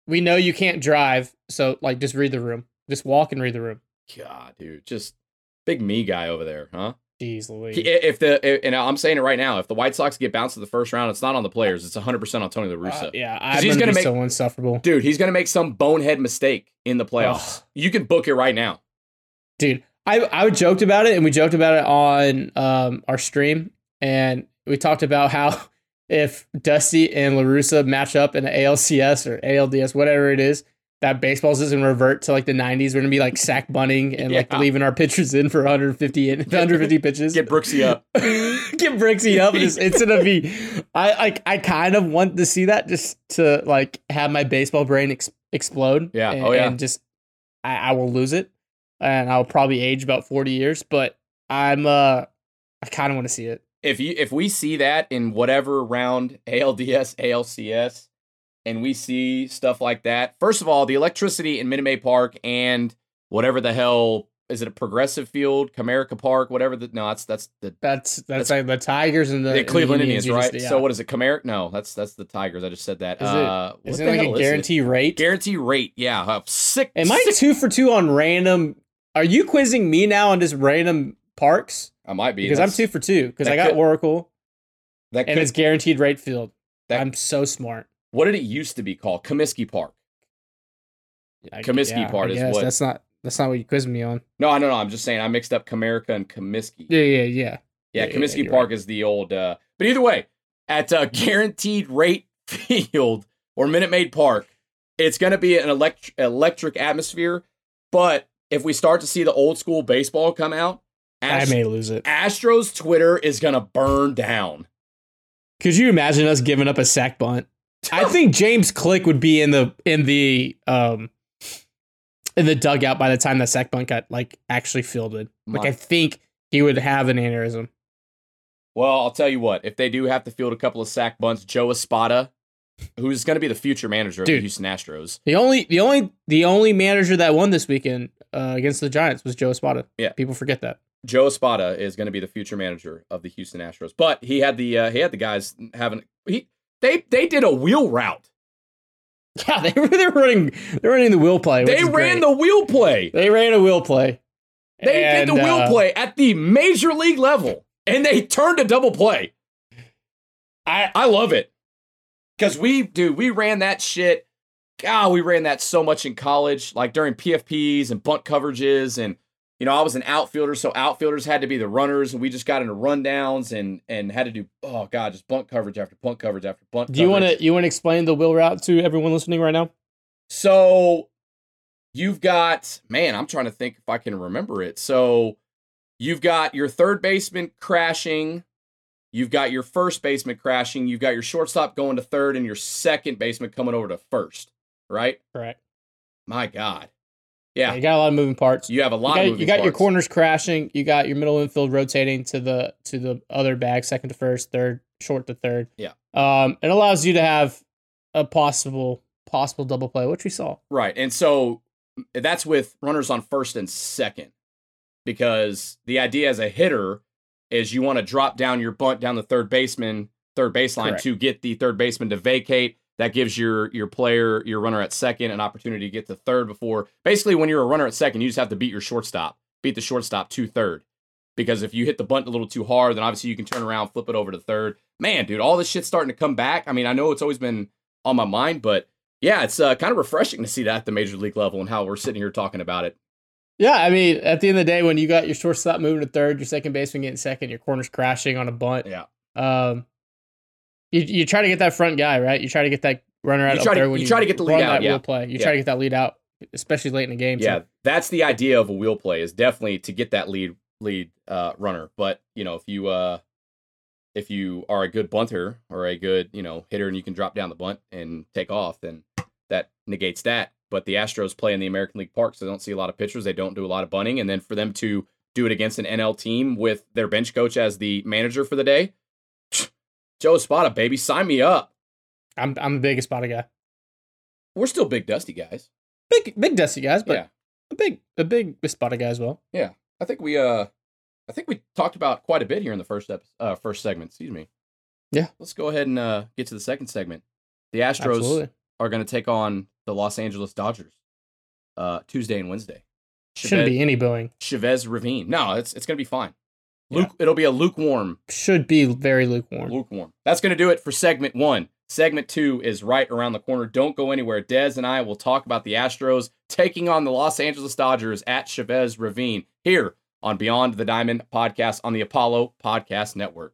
we know you can't drive, so like just read the room. Just walk and read the room. God, dude, just big me guy over there, huh? Jeez Louise. If the and I'm saying it right now, if the White Sox get bounced in the first round, it's not on the players. It's 100 percent on Tony La Russa. Uh, yeah, I'm he's gonna, gonna be make- so insufferable. Dude, he's gonna make some bonehead mistake in the playoffs. Ugh. You can book it right now. dude. I I joked about it, and we joked about it on um our stream, and we talked about how if Dusty and La Russa match up in the ALCS or ALDS, whatever it is, that baseball's gonna revert to like the '90s. We're gonna be like sack bunting and like leaving our pitchers in for 150 in, 150 pitches. Get Brooksy up. <laughs> get Brixie up. It's, it's gonna be. I like. I kind of want to see that just to like have my baseball brain ex- explode. Yeah. And, Oh, yeah. And just, I, I will lose it, and I'll probably age about forty years. But I'm. uh I kind of want to see it. If you if we see that in whatever round ALDS, ALCS, and we see stuff like that, first of all, the electricity in Minute Maid Park and whatever the hell is it a progressive field, Comerica Park, whatever the no, that's that's the, That's that's, That's- like the Tigers and the, the Cleveland Indians, you right? just- yeah. So what is it, Comerica? No, that's that's the Tigers. I just said that. Is it- uh, what is the it like a it? guarantee rate? Guarantee rate, yeah. Uh, sick. Am I two for two on random? Are you quizzing me now on just random parks? I might be Because I'm two for two. Because I got could- Oracle That and it's guaranteed rate field. That- I'm so smart. what did it used to be called? Comiskey Park. I- Comiskey part I is guess. what- That's not that's not what you quizzed me on. No, I no, no. I'm just saying I mixed up Comerica and Comiskey. Yeah, yeah, yeah. Yeah, Yeah, yeah, Comiskey you're Park is the old. Uh, but either way, at uh, Guaranteed Rate <laughs> Field or Minute Maid Park, it's going to be an elect- electric atmosphere. But if we start to see the old school baseball come out, I may lose it. Astros Twitter is going to burn down. Could you imagine us giving up a sack bunt? I think James Click would be in the in the um in the dugout by the time that sack bunt got like actually fielded. Like My- I think he would have an aneurysm. Well, I'll tell you what. If they do have to field a couple of sack bunts, Joe Espada, who's going to be the future manager of the Houston Astros, The only the only the only manager that won this weekend uh, against the Giants was Joe Espada. Yeah. people forget that. Joe Espada is going to be the future manager of the Houston Astros. But he had the uh, he had the guys having he they they did a wheel route. <laughs> Yeah, they were they were running they were running the wheel play. They ran great. the wheel play. they ran a wheel play. They And, did the wheel uh, play at the major league level, and they turned a double play. I I love it because we dude we ran that shit. God, we ran that so much in college, like during PFPs and bunt coverages, and you know I was an outfielder, so outfielders had to be the runners, and we just got into rundowns and and had to do oh god, just bunt coverage after bunt coverage after bunt. Do you want coverage. to you want to explain the wheel route to everyone listening right now? So you've got, man, I'm trying to think if I can remember it. So you've got your third baseman crashing. You've got your first baseman crashing. You've got your shortstop going to third and your second baseman coming over to first, right? Correct. My God. Yeah, Yeah. you got a lot of moving parts. You have a You lot got, of you got your corners crashing. You got your middle infield rotating to the to the other bag, second to first, third, short to third. Yeah. Um, it allows you to have a possible possible double play, which we saw. Right. And so that's with runners on first and second. Because the idea as a hitter is you want to drop down your bunt down the third baseman, third baseline Correct. to get the third baseman to vacate. That gives your your player, your runner at second, an opportunity to get to third before. Basically, when you're a runner at second, you just have to beat your shortstop, beat the shortstop to third. Because if you hit the bunt a little too hard, then obviously you can turn around, flip it over to third. Man, dude, all this shit's starting to come back. I mean, I know it's always been on my mind, but yeah, it's uh, kind of refreshing to see that at the major league level and how we're sitting here talking about it. Yeah, I mean, at the end of the day, when you got your shortstop moving to third, your second baseman getting second, your corners crashing on a bunt. Yeah. Um, you you try to get that front guy right. You try to get that runner out You up try to- there when you you try to get the lead out, yeah. play. You Yeah. try to get that lead out, especially late in the game. Yeah, that's the idea of a wheel play is definitely to get that lead lead uh, runner. But you know, if you uh, if you are a good bunter or a good you know hitter and you can drop down the bunt and take off, then that negates that. But the Astros play in the American League Park, so they don't see a lot of pitchers. They don't do a lot of bunting, and then for them to do it against an NL team with their bench coach as the manager for the day, Joe Espada, baby, sign me up. I'm I'm the biggest Espada guy. We're still big dusty guys. Big big dusty guys, but yeah. a big a big Espada guy as well. Yeah, I think we uh, I think we talked about quite a bit here in the first ep- uh, first segment. Excuse me. Yeah. Let's go ahead and uh, get to the second segment. The Astros Absolutely. are going to take on the Los Angeles Dodgers uh, Tuesday and Wednesday. Shouldn't be any booing. Chavez Ravine. No, it's it's going to be fine. Yeah. Luke, it'll be a lukewarm, Should be very lukewarm. lukewarm. That's going to do it for segment one. Segment two is right around the corner. Don't go anywhere. Dez and I will talk about the Astros taking on the Los Angeles Dodgers at Chavez Ravine here on Beyond the Diamond podcast on the Apollo Podcast Network.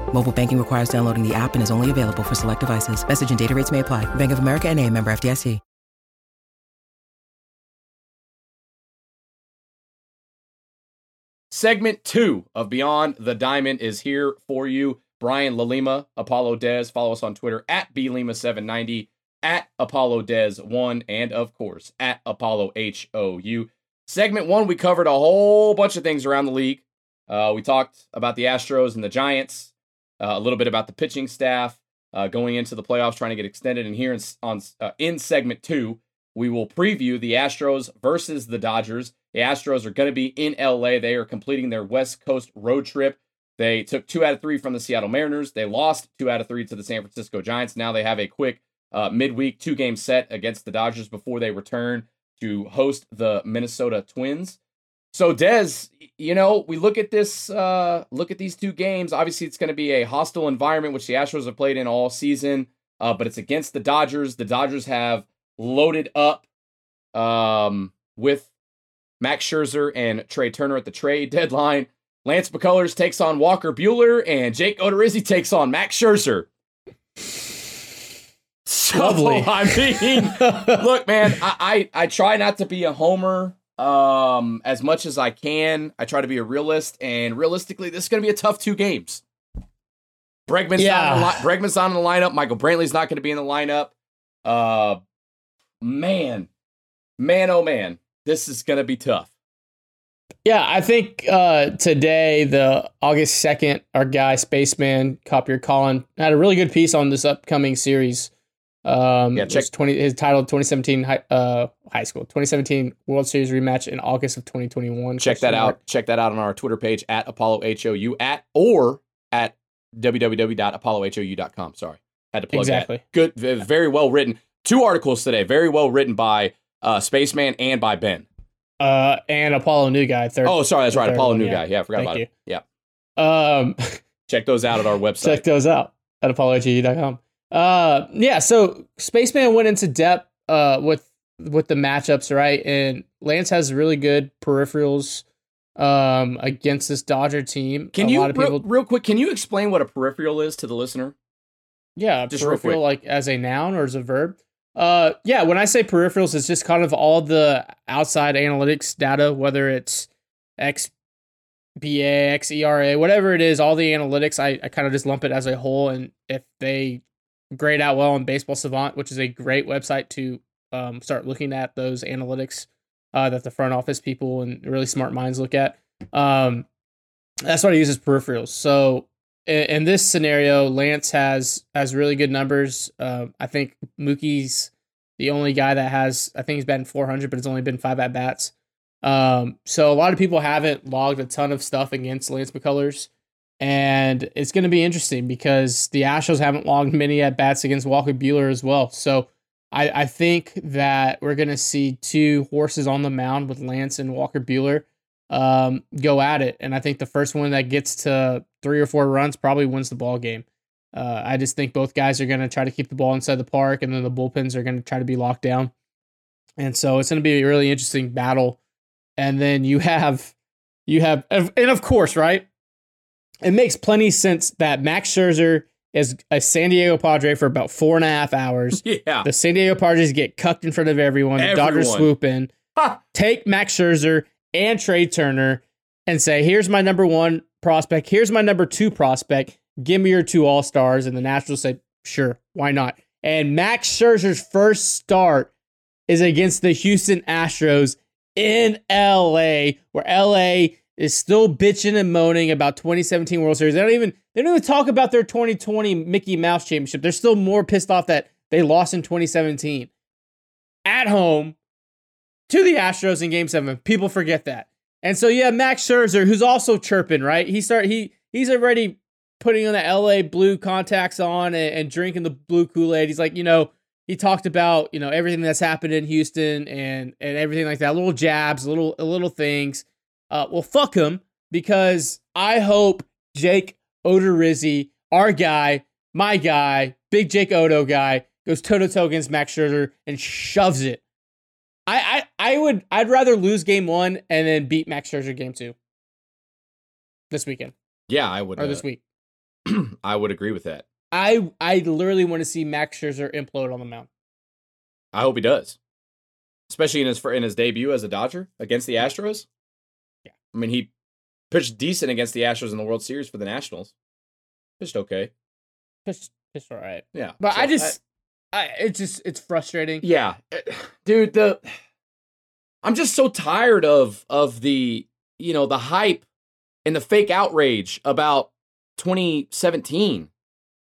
Mobile banking requires downloading the app and is only available for select devices. Message and data rates may apply. Bank of America and a member FDIC. Segment two of Beyond the Diamond is here for you. Brian LaLima, Apollo Dez. Follow us on Twitter at BLima790, at Apollo Dez1, and of course at Apollo HOU. Segment one, we covered a whole bunch of things around the league. Uh, we talked about the Astros and the Giants, a little bit about the pitching staff uh, going into the playoffs, trying to get extended. And here in, on, uh, in segment two, we will preview the Astros versus the Dodgers. The Astros are going to be in LA. They are completing their West Coast road trip. They took two out of three from the Seattle Mariners. They lost two out of three to the San Francisco Giants. Now they have a quick uh, midweek two game set against the Dodgers before they return to host the Minnesota Twins. So Dez, you know, we look at this, uh, look at these two games. Obviously, it's going to be a hostile environment, which the Astros have played in all season. Uh, but it's against the Dodgers. The Dodgers have loaded up um, with Max Scherzer and Trea Turner at the trade deadline. Lance McCullers takes on Walker Buehler, and Jake Odorizzi takes on Max Scherzer. <laughs> So, Lovely. I mean, <laughs> look, man, I, I I try not to be a homer um as much as I can. I try to be a realist, and realistically, this is going to be a tough two games. Bregman's not in the Yeah. li- Bregman's not in the lineup. Michael Brantley's not going to be in the lineup. Uh, man, man, oh man, this is going to be tough. Yeah, I think uh, today, the August 2nd, our guy, Spaceman Copier Colin, had a really good piece on this upcoming series. Um, Yeah, check- 20, his title 2017 high, uh, high school, 2017 World Series rematch in August of 2021. Check that out. Check that out on our Twitter page at Apollo HOU at or at www.apollohou.com. Sorry, had to plug Exactly. that. Good, very well written. Two articles today, very well written by uh, Spaceman and by Ben. Uh, and Apollo New Guy, third. Oh, sorry, that's right. Apollo one, New yeah. Guy. Yeah, I forgot Thank about you. it. Yeah, Um, <laughs> check those out at our website. check those out at apollohou.com. Uh, yeah, so Spaceman went into depth uh with with the matchups, right? And Lance has really good peripherals um against this Dodger team. Can a you of real, people real quick? Can you explain what a peripheral is to the listener? yeah, just real peripheral quick. like as a noun or as a verb. Uh yeah, when I say peripherals, it's just kind of all the outside analytics data, whether it's X BA, XERA, whatever it is, all the analytics, I, I kind of just lump it as a whole. And if they grade out well on Baseball Savant, which is a great website to um, start looking at those analytics uh, that the front office people and really smart minds look at, um, that's what I use as peripherals. So in, in this scenario, Lance has has really good numbers. Um, I think Mookie's the only guy that has. I think he's been 400, but it's only been five at bats. Um, so a lot of people haven't logged a ton of stuff against Lance McCullers, and it's going to be interesting because the Astros haven't logged many at bats against Walker Buehler as well. So I, I think that we're going to see two horses on the mound with Lance and Walker Buehler um, go at it, and I think the first one that gets to three or four runs probably wins the ball game. Uh, I just think both guys are going to try to keep the ball inside the park, and then the bullpens are going to try to be locked down. And so it's going to be a really interesting battle. And then you have, you have, and of course, right? It makes plenty sense that Max Scherzer is a San Diego Padre for about four and a half hours. <laughs> Yeah, The San Diego Padres get cucked in front of everyone. The Dodgers swoop in, Ha! take Max Scherzer and Trea Turner, and say, "Here's my number one prospect. Here's my number two prospect. Give me your two All Stars." And the Nationals say, "Sure, why not?" And Max Scherzer's first start is against the Houston Astros in LA, where LA is still bitching and moaning about 2017 World Series. They don't even they don't even talk about their 2020 Mickey Mouse Championship. They're still more pissed off that they lost in 2017 at home to the Astros in Game Seven. People forget that, and so yeah, Max Scherzer, who's also chirping, right? He start he he's already putting on the LA blue contacts on and, and drinking the blue Kool Aid. He's like, you know, he talked about you know everything that's happened in Houston and and everything like that, little jabs, little little things. Uh, well, fuck him because I hope Jake Odorizzi, our guy, my guy, big Jake Odo guy, goes toe to toe against Max Scherzer and shoves it. I, I I would I'd rather lose game one and then beat Max Scherzer game two this weekend Yeah, I would. or uh, this week. <clears throat> I would agree with that. I I literally want to see Max Scherzer implode on the mound. I hope he does, especially in his in his debut as a Dodger against the Astros. I mean he pitched decent against the Astros in the World Series for the Nationals. Pitched okay. Pitched, pitched all right. Yeah, But So, I just I, it's just it's frustrating. yeah, dude. The I'm just so tired of of the you know the hype and the fake outrage about 2017.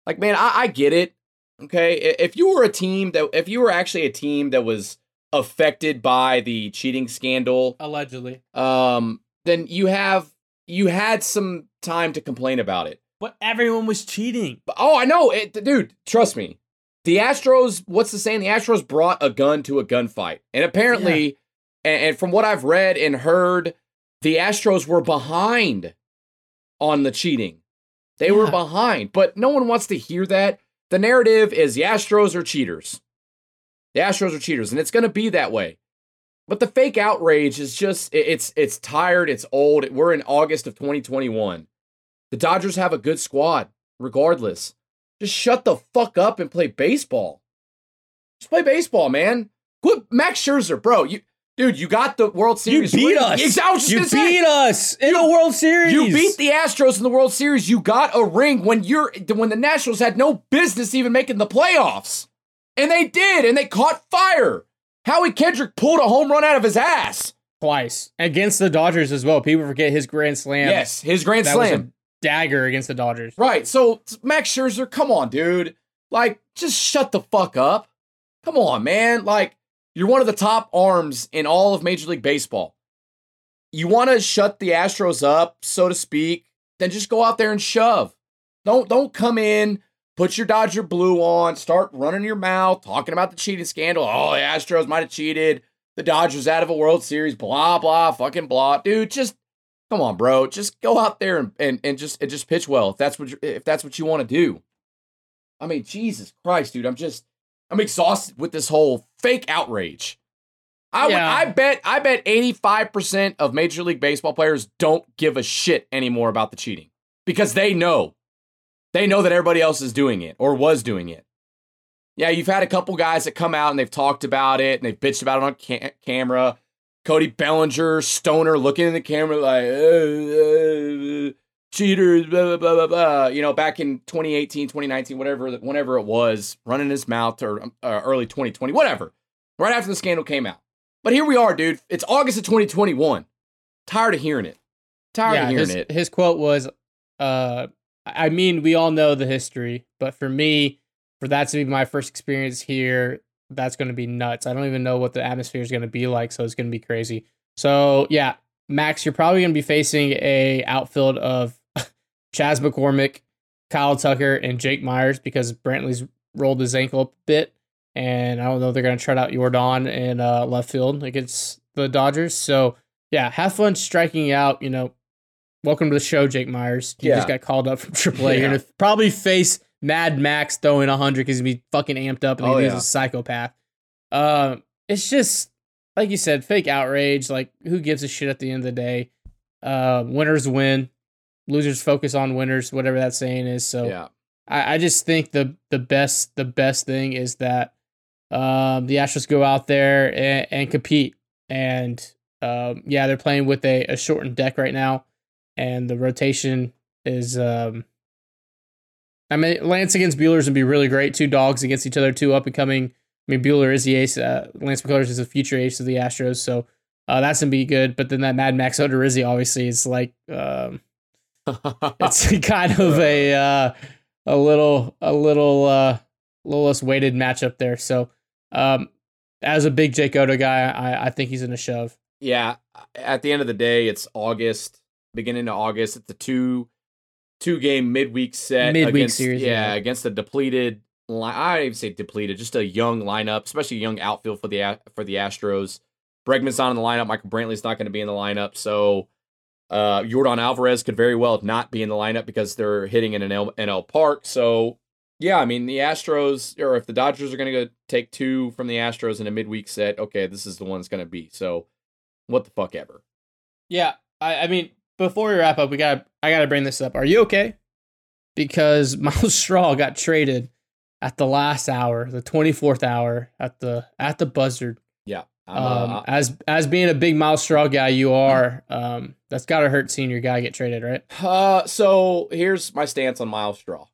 Like, man, I, I get it. Okay, if you were a team that if you were actually a team that was affected by the cheating scandal, Allegedly. um, then you have you had some time to complain about it. But everyone was cheating. Oh, I know, it, dude. Trust me. The Astros, what's the saying? The Astros brought a gun to a gunfight, and apparently, and, and from what I've read and heard, the Astros were behind on the cheating. They were behind, but no one wants to hear that. The narrative is the Astros are cheaters. The Astros are cheaters, and it's going to be that way. But the fake outrage is just it's it's tired, it's old. We're in August of 2021. The Dodgers have a good squad, regardless. Just shut the fuck up and play baseball. Just play baseball, man. Quit Max Scherzer, bro. You dude, you got the World Series. you beat us. You gonna say, beat us in the World Series. you beat the Astros in the World Series. You got a ring when you're when the Nationals had no business even making the playoffs. And they did, and they caught fire. Howie Kendrick pulled a home run out of his ass. twice against the Dodgers as well. People forget his grand slam. yes, his grand that was slam. a dagger against the Dodgers. Right. So Max Scherzer, come on, dude. Like, just shut the fuck up. Come on, man. Like, you're one of the top arms in all of Major League Baseball. You want to shut the Astros up, so to speak, then just go out there and shove. Don't don't come in, put your Dodger blue on, start running your mouth, talking about the cheating scandal. Oh, the Astros might have cheated. The Dodgers out of a World Series, blah, blah, fucking blah. Dude, just Come on, bro. Just go out there and, and, and just and just pitch well if that's what you if that's what you want to do. I mean, Jesus Christ, dude. I'm just I'm exhausted with this whole fake outrage. I would, Yeah. I bet I bet 85% of Major League Baseball players don't give a shit anymore about the cheating because they know. They know that everybody else is doing it or was doing it. Yeah, you've had a couple guys that come out and they've talked about it and they've bitched about it on ca- camera. Cody Bellinger, Stoner, looking in the camera like, uh, uh, cheaters, blah, blah, blah, blah, blah. You know, back in 2018, 2019, whatever, whenever it was, running his mouth or uh, early 2020, whatever, right after the scandal came out. But here we are, dude. It's August of 2021. Tired of hearing it. Tired yeah, of hearing his, it. his quote was, uh, I mean, we all know the history, but for me, for that to be my first experience here, that's going to be nuts. I don't even know what the atmosphere is going to be like, so it's going to be crazy. So yeah, Max, you're probably going to be facing a outfield of <laughs> Chas McCormick, Kyle Tucker, and Jake Meyers because Brantley's rolled his ankle up a bit, and I don't know if they're going to try out Yordan in uh, left field against the Dodgers. So yeah, have fun striking out. You know, welcome to the show, Jake Meyers. You Yeah. just got called up from <laughs> AAA. Yeah. You're gonna probably face Mad Max throwing hundred because he'd be fucking amped up and Oh, he's yeah. a psychopath. Um, it's just like you said, fake outrage. Like who gives a shit at the end of the day? Uh, winners win, losers focus on winners. Whatever that saying is. So yeah. I, I just think the the best the best thing is that um, the Astros go out there and, and compete. And um, yeah, they're playing with a, a shortened deck right now, and the rotation is. Um, I mean, Lance against Buehler's would be really great. Two dogs against each other, two up and coming. I mean, Bueller is the ace. Uh, Lance McCullers is the future ace of the Astros, so uh, that's gonna be good. But then that Mad Max Odorizzi obviously is like um, <laughs> it's <laughs> kind of a uh, a little a little uh, little less weighted matchup there. So um, as a big Jake Oda guy, I, I think he's in a shove. yeah, at the end of the day, it's August, beginning of August. It's a two two game midweek set. Midweek against, series, Yeah, yeah. against a depleted I even say depleted, just a young lineup, especially a young outfield for the for the Astros. Bregman's not in the lineup. Michael Brantley's not going to be in the lineup. So uh, Yordan Alvarez could very well not be in the lineup because they're hitting in an NL, NL Park. So yeah, I mean the Astros, or if the Dodgers are going to go take two from the Astros in a midweek set, okay, this is the one it's going to be. So what the fuck ever. Yeah, I, I mean before we wrap up, we got I got to bring this up. Are you okay? Because <laughs> Myles Straw got traded at the last hour, the 24th hour at the at the buzzard. Yeah. Um, uh, as as being a big Myles Straw guy, you are. Um, that's got to hurt seeing your guy get traded, right? Uh, so here's my stance on Myles Straw,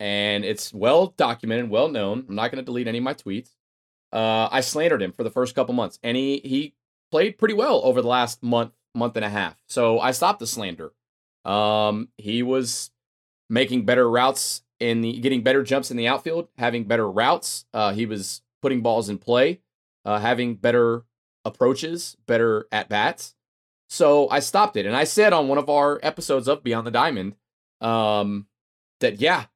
and it's well documented, well known. I'm not going to delete any of my tweets. Uh, I slandered him for the first couple months, and he he played pretty well over the last month month and a half. So I stopped the slander. Um, he was making better routes in the getting better jumps in the outfield, having better routes. Uh, he was putting balls in play, uh, having better approaches, better at bats. So I stopped it, and I said on one of our episodes of Beyond the Diamond um, that yeah,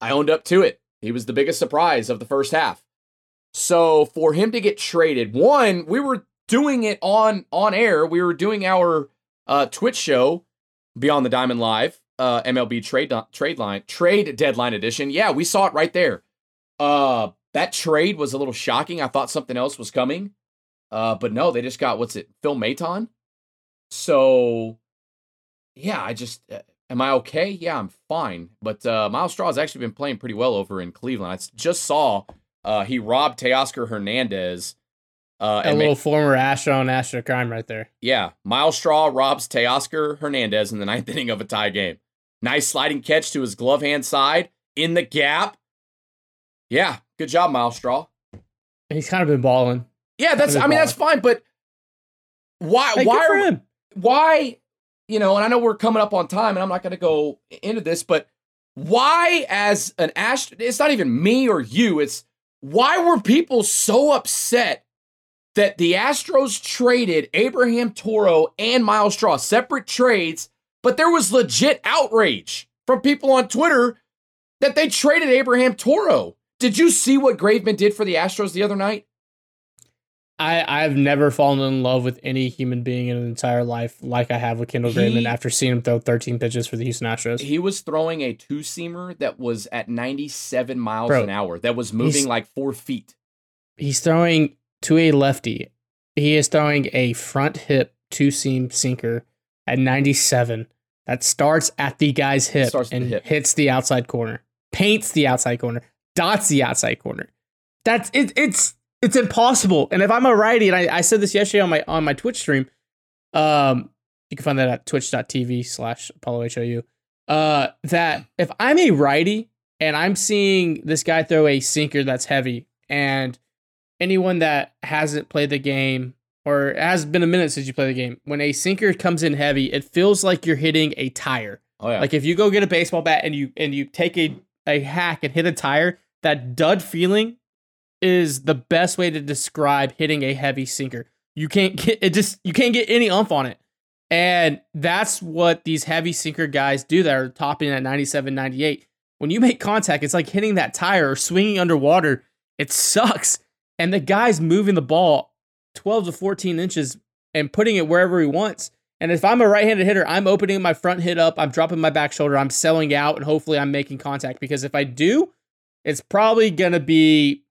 I owned up to it. He was the biggest surprise of the first half. So for him to get traded, one, we were doing it on on air. We were doing our uh, Twitch show Beyond the Diamond Live uh, MLB trade trade line trade deadline edition. Yeah, we saw it right there. Uh, that trade was a little shocking. I thought something else was coming, uh, but no, they just got what's it, Phil Maton. So, yeah, I just uh, am I okay? Yeah, I'm fine. But uh, Myles Straw has actually been playing pretty well over in Cleveland. I just saw uh, he robbed Teoscar Hernandez. Uh, a little former Astro and Astro crime right there. Yeah, Myles Straw robs Teoscar Hernandez in the ninth <laughs> inning of a tie game. Nice sliding catch to his glove hand side in the gap. Yeah, good job, Myles Straw. He's kind of been balling. Yeah, that's. I mean, balling. that's fine, but why? Hey, why are him. why? You know, and I know we're coming up on time, and I'm not going to go into this, but why, as an Ash, it's not even me or you. It's why were people so upset that the Astros traded Abraham Toro and Myles Straw, separate trades, but there was legit outrage from people on Twitter that they traded Abraham Toro. Did you see what Graveman did for the Astros the other night? I, I've never fallen in love with any human being in an entire life like I have with Kendall he, Graveman after seeing him throw 13 pitches for the Houston Astros. He was throwing a two seamer that was at 97 miles Bro, an hour, that was moving like four feet. He's throwing to a lefty. He is throwing a front hip two seam sinker at 97 that starts at the guy's hip and the hip. hits the outside corner, paints the outside corner, dots the outside corner. That's it. It's it's impossible. And if I'm a righty, and I, I said this yesterday on my on my Twitch stream, um, you can find that at twitch.tv slash Apollo HOU. Uh, that if I'm a righty and I'm seeing this guy throw a sinker that's heavy, and anyone that hasn't played the game or it has been a minute since you play the game. When a sinker comes in heavy, it feels like you're hitting a tire. Oh yeah. Like if you go get a baseball bat and you and you take a a hack and hit a tire, that dud feeling is the best way to describe hitting a heavy sinker. You can't <laughs> get it just you can't get any umph on it. And that's what these heavy sinker guys do that are topping at 97, 98. When you make contact, it's like hitting that tire or swinging underwater. It sucks. And the guy's moving the ball 12 to 14 inches and putting it wherever he wants. And if I'm a right handed hitter, I'm opening my front hit up, I'm dropping my back shoulder, I'm selling out, and hopefully I'm making contact. Because if I do, it's probably going to be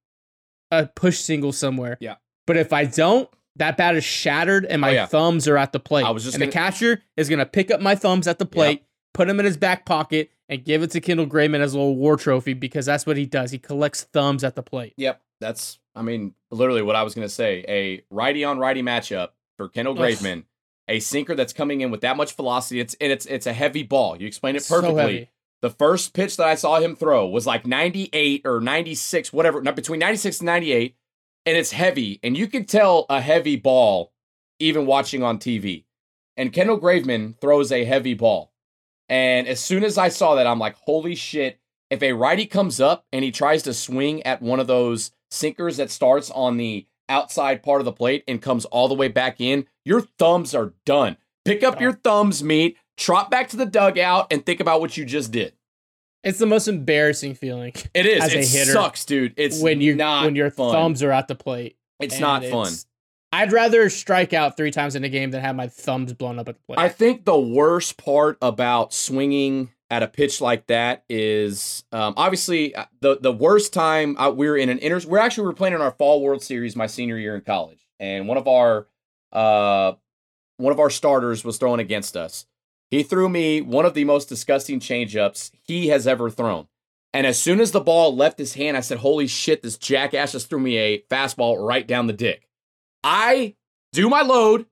a push single somewhere. Yeah. But if I don't, that bat is shattered and my oh, yeah. thumbs are at the plate. I was just and gonna... the catcher is going to pick up my thumbs at the plate, put them in his back pocket, and give it to Kendall Graveman as a little war trophy because that's what he does. He collects thumbs at the plate. Yep. That's, I mean, literally what I was going to say. A righty on righty matchup for Kendall Graveman, Ugh. a sinker that's coming in with that much velocity. It's and it's it's a heavy ball. You explained it perfectly. So the first pitch that I saw him throw was like 98 or 96, whatever, not between 96 and 98, and it's heavy. And you can tell a heavy ball even watching on TV. And Kendall Graveman throws a heavy ball. And as soon as I saw that, I'm like, holy shit. If a righty comes up and he tries to swing at one of those sinkers that starts on the outside part of the plate and comes all the way back in, your thumbs are done. Pick up your thumbs, meat, trot back to the dugout, and think about what you just did. It's the most embarrassing feeling. It is. As it a hitter, sucks, dude. It's when you not when your fun. thumbs are at the plate. It's not fun. I'd rather strike out three times in a game than have my thumbs blown up at the plate. I think the worst part about swinging at a pitch like that is um, obviously uh, the the worst time uh, we were in an inter. We're actually we were playing in our fall World Series my senior year in college, and one of our uh, one of our starters was throwing against us. He threw me one of the most disgusting changeups he has ever thrown. And as soon as the ball left his hand, I said, "Holy shit! This jackass just threw me a fastball right down the dick." I do my load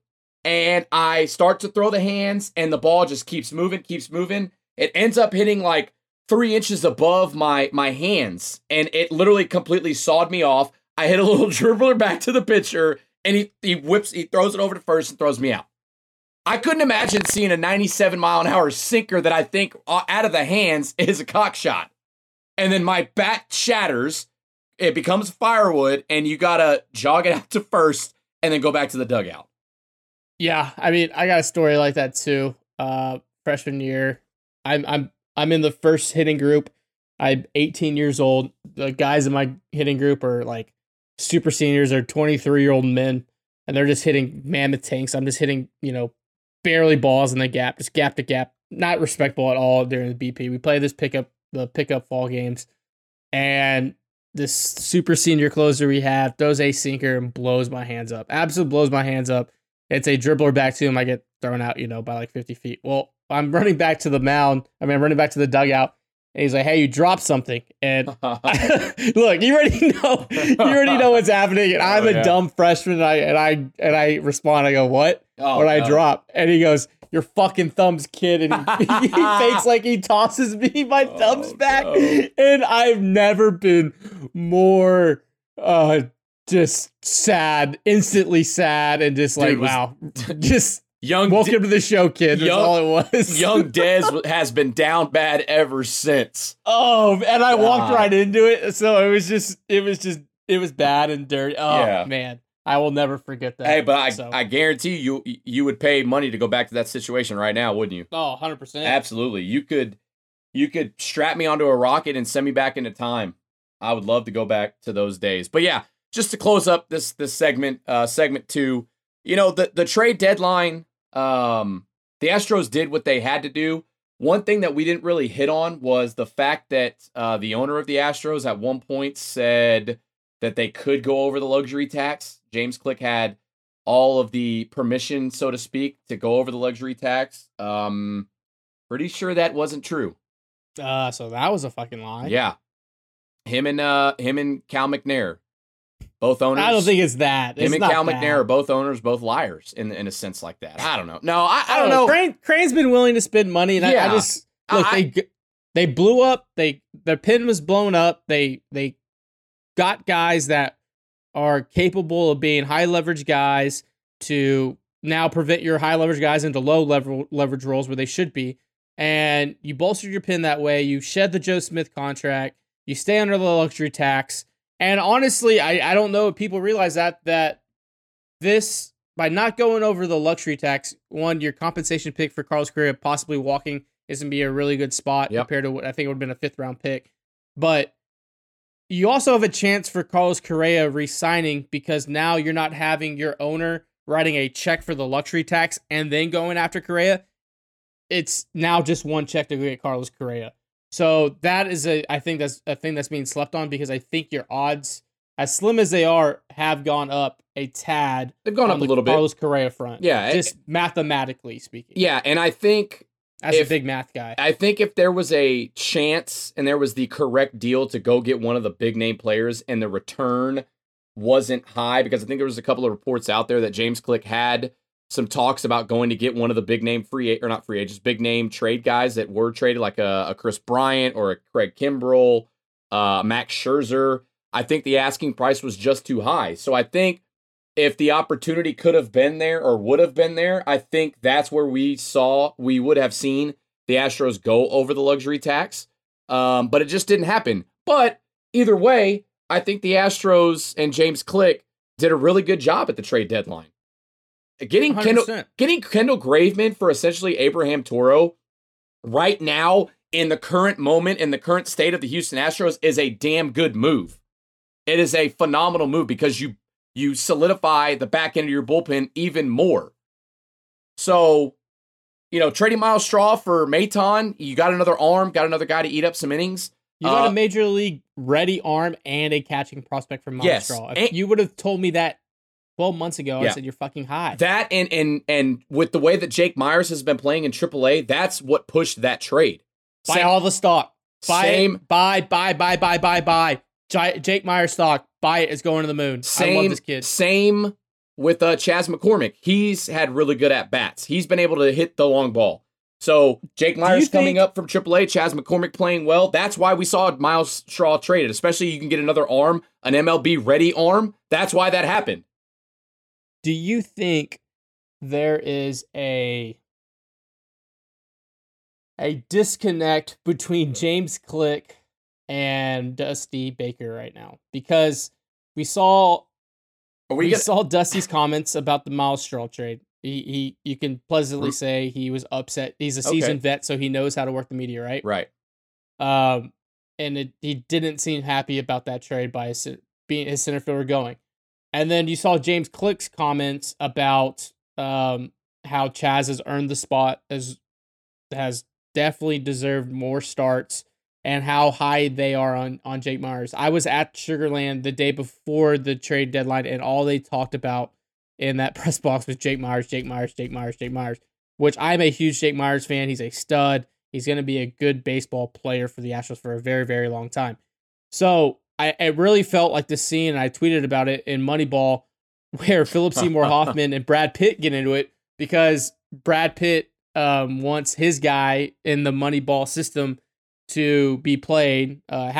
and I start to throw the hands, and the ball just keeps moving, keeps moving. It ends up hitting like three inches above my my hands, and it literally completely sawed me off. I hit a <laughs> little dribbler back to the pitcher, and he he whips, he throws it over to first and throws me out. I couldn't imagine seeing a 97 mile an hour sinker that I think uh, out of the hands <laughs> is a cock shot, and then my bat shatters. It becomes firewood, and you gotta jog it out to first, and then go back to the dugout. Yeah, I mean, I got a story like that too. Uh, freshman year, I'm I'm I'm in the first hitting group. I'm 18 years old. The guys in my hitting group are like super seniors. They're 23 year old men, and they're just hitting mammoth tanks. I'm just hitting, you know, barely balls in the gap, just gap to gap. Not respectable at all during the BP. We play this pickup the pickup fall games, and this super senior closer we have throws a sinker and blows my hands up. Absolutely blows my hands up. It's a dribbler back to him. I get thrown out, you know, by like 50 feet. Well, I'm running back to the mound. I mean, I'm running back to the dugout. And he's like, "Hey, you dropped something." And <laughs> look, you already know, you already know what's happening. And <laughs> I'm Oh, a yeah. dumb freshman. And I and I and I respond. I go, "What?" Oh, what I drop? And he goes, "Your fucking thumbs, kid." And he, <laughs> he fakes like he tosses me my thumbs Oh, back. no. And I've never been more uh just sad, instantly sad, and just like, Dude, was- wow, just Young welcome to the show, kid. That's Young- all it was. <laughs> Young Dez has been down bad ever since. oh, and I walked right into it, so it was just, it was just, it was bad and dirty. Oh Yeah. man, I will never forget that. Hey, but I, So- I guarantee you you would pay money to go back to that situation right now, wouldn't you? oh, 100 percent. Absolutely. You could you could strap me onto a rocket and send me back into time. I would love to go back to those days. But yeah, just to close up this this segment, uh segment 2, you know, the the trade deadline um the Astros did what they had to do. One thing that we didn't really hit on was the fact that uh, the owner of the Astros at one point said that they could go over the luxury tax. James Click had all of the permission, so to speak, to go over the luxury tax. Um, pretty sure that wasn't true. Uh, so that was a fucking lie. Yeah, him and uh, him and Cal McNair, both owners. I don't think it's that. him It's and Cal that. McNair are both owners, both liars in in a sense like that. I don't know. No, I, I don't oh, know. Crane, Crane's been willing to spend money, and I, I just look. I- they they blew up. They their pin was blown up. They they got guys that are capable of being high leverage guys to now prevent your high leverage guys into low level leverage roles where they should be. And you bolstered your pin that way. You shed the Joe Smith contract. You stay under the luxury tax. And honestly, I, I don't know if people realize that that this by not going over the luxury tax, one, your compensation pick for Carlos Correa possibly walking is gonna be a really good spot Yep. compared to what I think would have been a fifth round pick. But you also have a chance for Carlos Correa re-signing because now you're not having your owner writing a check for the luxury tax and then going after Correa. It's now just one check to get Carlos Correa. So that is a I think that's a thing that's being slept on because I think your odds, as slim as they are, have gone up a tad. They've gone on up a little bit. Carlos Correa front. Yeah, it- just mathematically speaking. Yeah, and I think as if- a big math guy. I think if there was a chance and there was the correct deal to go get one of the big name players and the return wasn't high, because I think there was a couple of reports out there that James Click had some talks about going to get one of the big name free or not free agents, big name trade guys that were traded, like a, a Kris Bryant or a Craig Kimbrel, uh, Max Scherzer. I think the asking price was just too high. So I think if the opportunity could have been there or would have been there, I think that's where we saw we would have seen the Astros go over the luxury tax. Um, but it just didn't happen. But either way, I think the Astros and James Click did a really good job at the trade deadline. Getting Kendall, 100%. getting Kendall Graveman for essentially Abraham Toro right now in the current moment, in the current state of the Houston Astros, is a damn good move. It is a phenomenal move because you you solidify the back end of your bullpen even more. So, you know, trading Myles Straw for Maton, you got another arm, got another guy to eat up some innings. You got Uh, a major league ready arm and a catching prospect from Myles Yes, Straw. If and- you would have told me that 12 months ago, I said you're fucking high. That and and and with the way that Jake Meyers has been playing in AAA, that's what pushed that trade. buy Same- all the stock. Buy same it. Buy, buy, buy, buy, buy, buy. J- Jake Meyer stock. Buy. It's going to the moon. I Same, love this kid. Same with uh, Chas McCormick. He's had really good at bats. He's been able to hit the long ball. So Jake Meyers coming think- up from AAA, Chas McCormick playing well. That's why we saw Myles Straw traded. Especially you can get another arm, an MLB ready arm. That's why that happened. Do you think there is a a disconnect between James Click and Dusty Baker right now? Because we saw Are we we gonna, saw Dusty's comments about the Myles Straw trade. He, he you can pleasantly say he was upset. He's a Okay. seasoned vet, so he knows how to work the media, right? right? Um, and it, he didn't seem happy about that trade by his, being his center fielder going. And then you saw James Click's comments about um how Chas has earned the spot as has definitely deserved more starts and how high they are on on Jake Meyers. I was at Sugar Land the day before the trade deadline and all they talked about in that <laughs> press box was Jake Meyers, Jake Meyers, Jake Meyers, Jake Meyers, which I'm a huge Jake Meyers fan. He's a stud. He's going to be a good baseball player for the Astros for a very, very long time. So I it really felt like the scene, I tweeted about it in Moneyball, <laughs> where Philip Seymour Hoffman and Brad Pitt get into it because Brad Pitt um, wants his guy in the Moneyball system to be played, uh,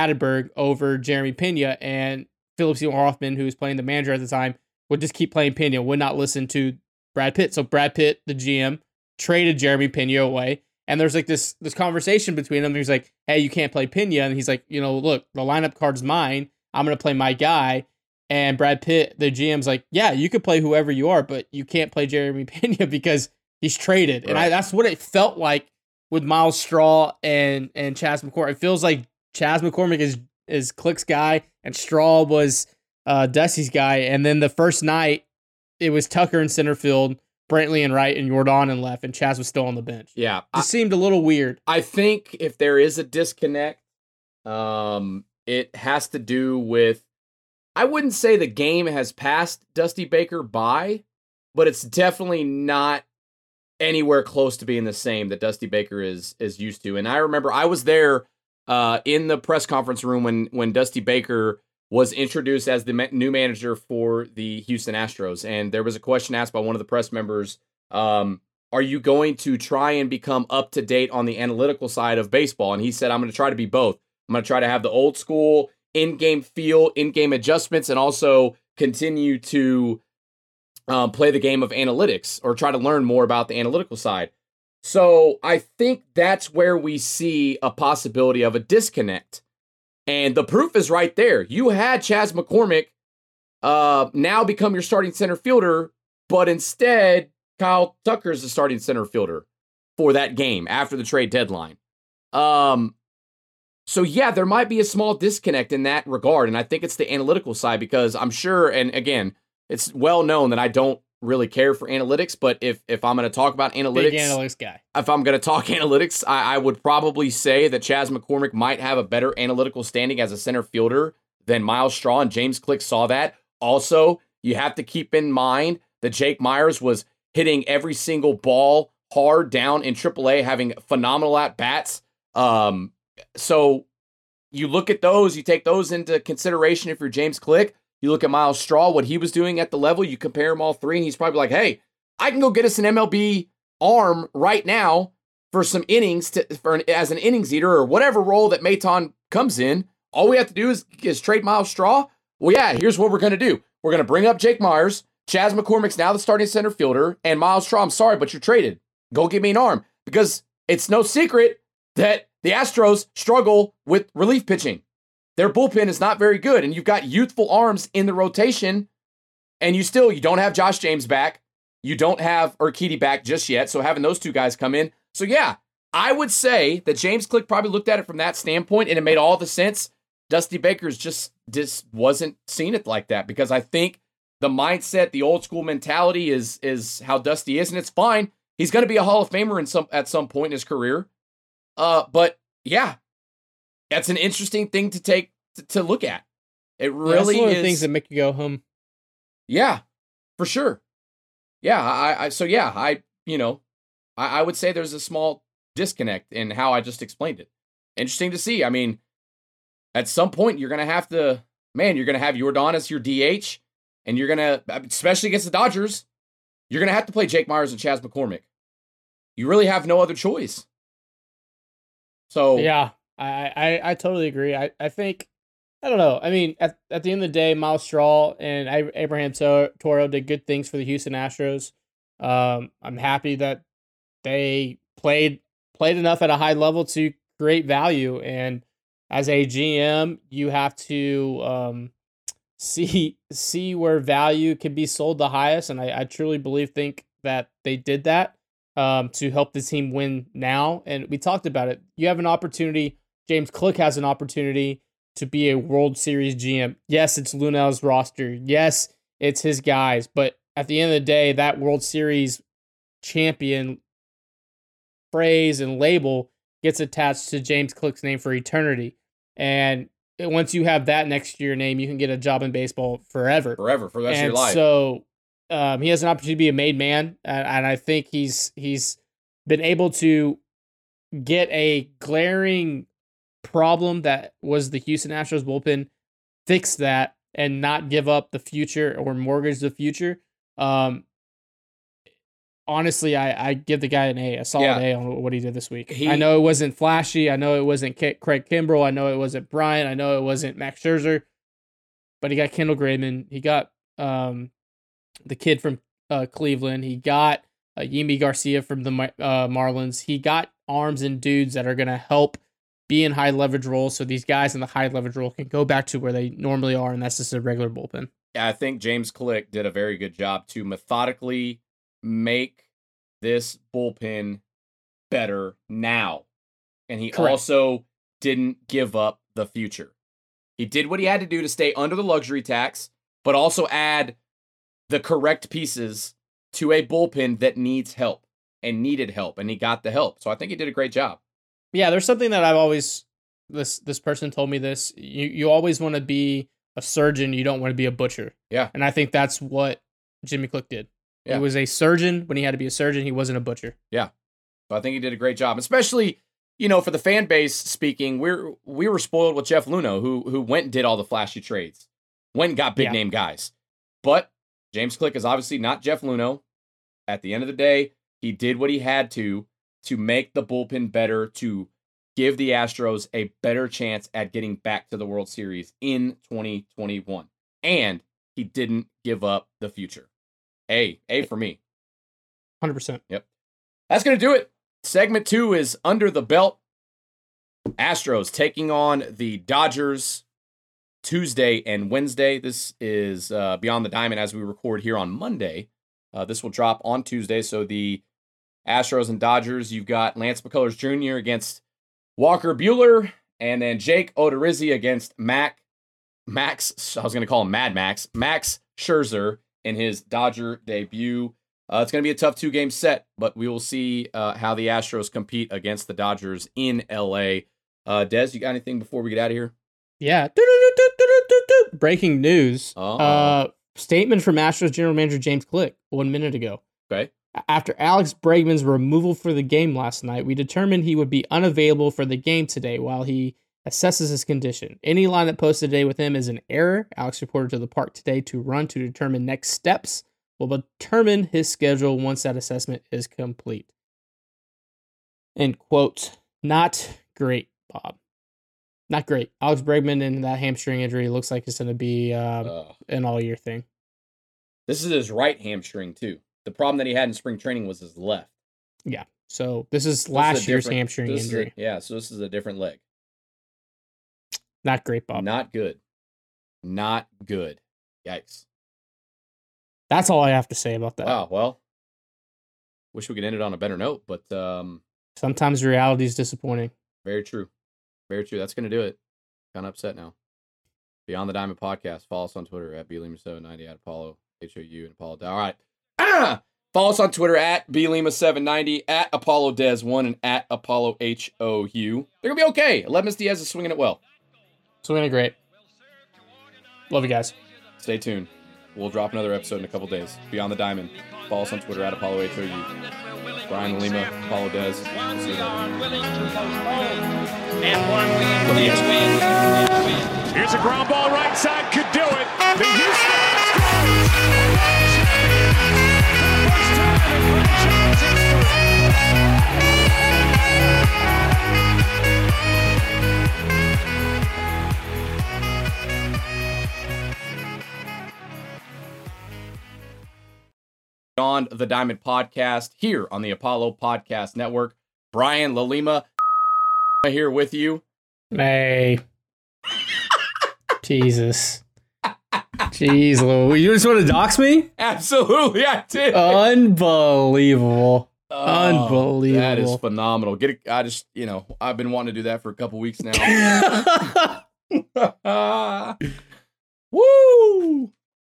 over Jeremy Pena, and Philip Seymour Hoffman, who was playing the manager at the time, would just keep playing Pena, would not listen to Brad Pitt. So Brad Pitt, the GM, traded Jeremy Pena away. And there's like this this conversation between them. He's like, "Hey, you can't play Pena," and he's like, "You know, look, the lineup card's mine. I'm gonna play my guy." And Brad Pitt, the GM's like, "Yeah, you could play whoever you are, but you can't play Jeremy <laughs> Pena because he's traded." And I, that's what it felt like with Myles Straw and and Chas McCormick. It feels like Chas McCormick is is Click's guy, and Straw was uh, Dusty's guy. And then the first night, it was Tucker in center field, Brantley and right, and Yordan and left, and Chas was still on the bench. Yeah, It I, seemed a little weird. I think if there is a disconnect, um, it has to do with. I wouldn't say the game has passed Dusty Baker by, but it's definitely not anywhere close to being the same that Dusty Baker is is used to. And I remember I was there uh, in the press conference room when when Dusty Baker was introduced as the new manager for the Houston Astros, and there was a question asked by one of the press members. Um, are you going to try and become up to date on the analytical side of baseball? And he said, I'm going to try to be both. I'm going to try to have the old school in game feel, in game adjustments, and also continue to um, play the game of analytics or try to learn more about the analytical side. So I think that's where we see a possibility of a disconnect. And the proof is right there. You had Chas McCormick uh, now become your starting center fielder, but instead, Kyle Tucker is the starting center fielder for that game after the trade deadline. Um, so yeah, there might be a small disconnect in that regard, and I think it's the analytical side because I'm sure, and again, it's well known that I don't really care for analytics, but if if I'm going to talk about analytics, Big analytics guy. if I'm going to talk <laughs> analytics, I, I would probably say that Chas McCormick might have a better analytical standing as a center fielder than Myles Straw, and James Click saw that. Also, you have to keep in mind that Jake Meyers was hitting every single ball hard down in AAA, having phenomenal at bats. Um, so you look at those, you take those into consideration if you're James Click. You look at Myles Straw, what he was doing at the level, you compare them all three, and he's probably like, hey, I can go get us an MLB arm right now for some innings to for an, as an innings eater or whatever role that Maton comes in. All we have to do is, is trade Myles Straw. Well, yeah, here's what we're gonna do. We're gonna bring up Jake Meyers. Chas McCormick's now the starting center fielder, and Myles Straw. I'm sorry, but you're traded. Go get me an arm because it's no secret that the Astros struggle with relief pitching. Their bullpen is not very good, and you've got youthful arms in the rotation, and you still you don't have Josh James back. You don't have Urquidy back just yet, so having those two guys come in. So yeah, I would say that James Click probably looked at it from that standpoint and it made all the sense. Dusty Baker's just just wasn't seeing it like that because I think the mindset, the old school mentality is is how Dusty is, and it's fine. He's going to be a Hall of Famer in some at some point in his career. Uh, but yeah, that's an interesting thing to take to, to look at. It really yeah, is things that make you go home. Yeah, for sure. Yeah, I, I so yeah, I you know, I, I would say there's a small disconnect in how I just explained it. Interesting to see. I mean, at some point you're gonna have to, man, you're gonna have Yordan as your DH, and you're gonna, uh, especially against the Dodgers, you're gonna have to play Jake Meyers and Chas McCormick. You really have no other choice. So yeah, I I, I totally agree. I, I think I don't know. I mean, at, at the end of the day, Myles Straw and Abraham Toro did good things for the Houston Astros. Um, I'm happy that they played played enough at a high level to create value. And as a GM, you have to um, <laughs> see see where value can be sold the highest. And I, I truly believe think that they did that um, to help the team win now. And we talked about it. You have an opportunity. James Click has an opportunity to be a World Series GM. Yes, it's Luhnow's roster. Yes, it's his guys. But at the end of the day, that World Series champion phrase and label gets attached to James Click's name for eternity. And once you have that next to your name, you can get a job in baseball forever. Forever, for the rest and of your life. So um, he has an opportunity to be a made man, and, and I think he's he's been able to get a glaring problem that was the Houston Astros bullpen, fix that and not give up the future or mortgage the future. Um, honestly, I, I give the guy an A, a solid Yeah. A on what he did this week. He- I know it wasn't flashy. I know it wasn't K- Craig Kimbrel. I know it wasn't Brian. I know it wasn't Max Scherzer, but he got Kendall Graveman. He got um, the kid from uh, Cleveland. He got uh, Yimi Garcia from the uh, Marlins. He got arms and dudes that are going to help be in high leverage roles so these guys in the high leverage role can go back to where they normally are, and that's just a regular bullpen. Yeah, I think James Click did a very good job to methodically make this bullpen better now. And he Correct. also didn't give up the future. He did what he had to do to stay under the luxury tax, but also add the correct pieces to a bullpen that needs help and needed help. And he got the help. So I think he did a great job. Yeah, there's something that I've always this this person told me this. You you always want to be a surgeon, you don't want to be a butcher. Yeah. And I think that's what Jimmy Click did. Yeah. He was a surgeon when he had to be a surgeon, he wasn't a butcher. Yeah. So I think he did a great job, especially you know for the fan base speaking. We're we were spoiled with Jeff Luhnow, who who went and did all the flashy trades, went and got big Yeah. name guys. But James Click is obviously not Jeff Luhnow. At the end of the day, he did what he had to to make the bullpen better, to give the Astros a better chance at getting back to the World Series in 2021. And he didn't give up the future. A, A for me. 100%. Yep. That's going to do it. Segment two is under the belt. Astros taking on the Dodgers Tuesday and Wednesday. This is uh, Beyond the Diamond as we record here on Monday. Uh, this will drop on Tuesday. So the Astros and Dodgers, you've got Lance McCullers Jr. against Walker Buehler, and then Jake Odorizzi against Mac Max. I was going to call him Mad Max. Max Scherzer in his Dodger debut. Uh, it's going to be a tough two game set, but we will see uh, how the Astros compete against the Dodgers in LA. Uh, Dez, you got anything before we get out of here? Yeah. Breaking news. Uh-oh. Uh, statement from Astros general manager James Click one minute ago. Okay. After Alex Bregman's removal for the game last night, we determined he would be unavailable for the game today while he assesses his condition. Any line that posted today with him is an error. Alex reported to the park today to run to determine next steps. We'll determine his schedule once that assessment is complete. End quote. Not great, Bob. Not great. Alex Bregman and that hamstring injury looks like it's going to be uh, Uh, an all year thing. this is his right hamstring, too. The problem that he had in spring training was his left. Yeah. So this is This is last year's different- hamstring is a- injury. yeah, so this is a different leg. Not great, Bob. Not good. Not good. Yikes. That's all I have to say about that. Wow. Well, wish we could end it on a better note, but um, Sometimes reality is disappointing. Very true. Very true. That's going to do it. Kind of upset now. Beyond the Diamond Podcast. Follow us on Twitter at BLima790 at Apollo H-O-U and Apollo. All right. Ah! <clears throat> Follow us on Twitter at BLima790, at Apollo Dez1, and at Apollo H-O-U. They're going to be okay. Lemus Diaz is swinging it well. Swinging it great. Love you guys. Stay tuned. We'll drop another episode in a couple days. Beyond the Diamond. Follow us on Twitter at Apollo H-O-U. Brian Lima, Apollo Dez. Here's a ground ball right side, could do it. Beyond the Diamond Podcast here on the Apollo Podcast Network. Brian LaLima <laughs> here with you. Hey. Jesus. Jeez, Lou. You just want to dox me? Absolutely, I did. Unbelievable. Oh, That is phenomenal. Get it, I just, you know, I've been wanting to do that for a couple weeks now. <laughs> <laughs> Woo!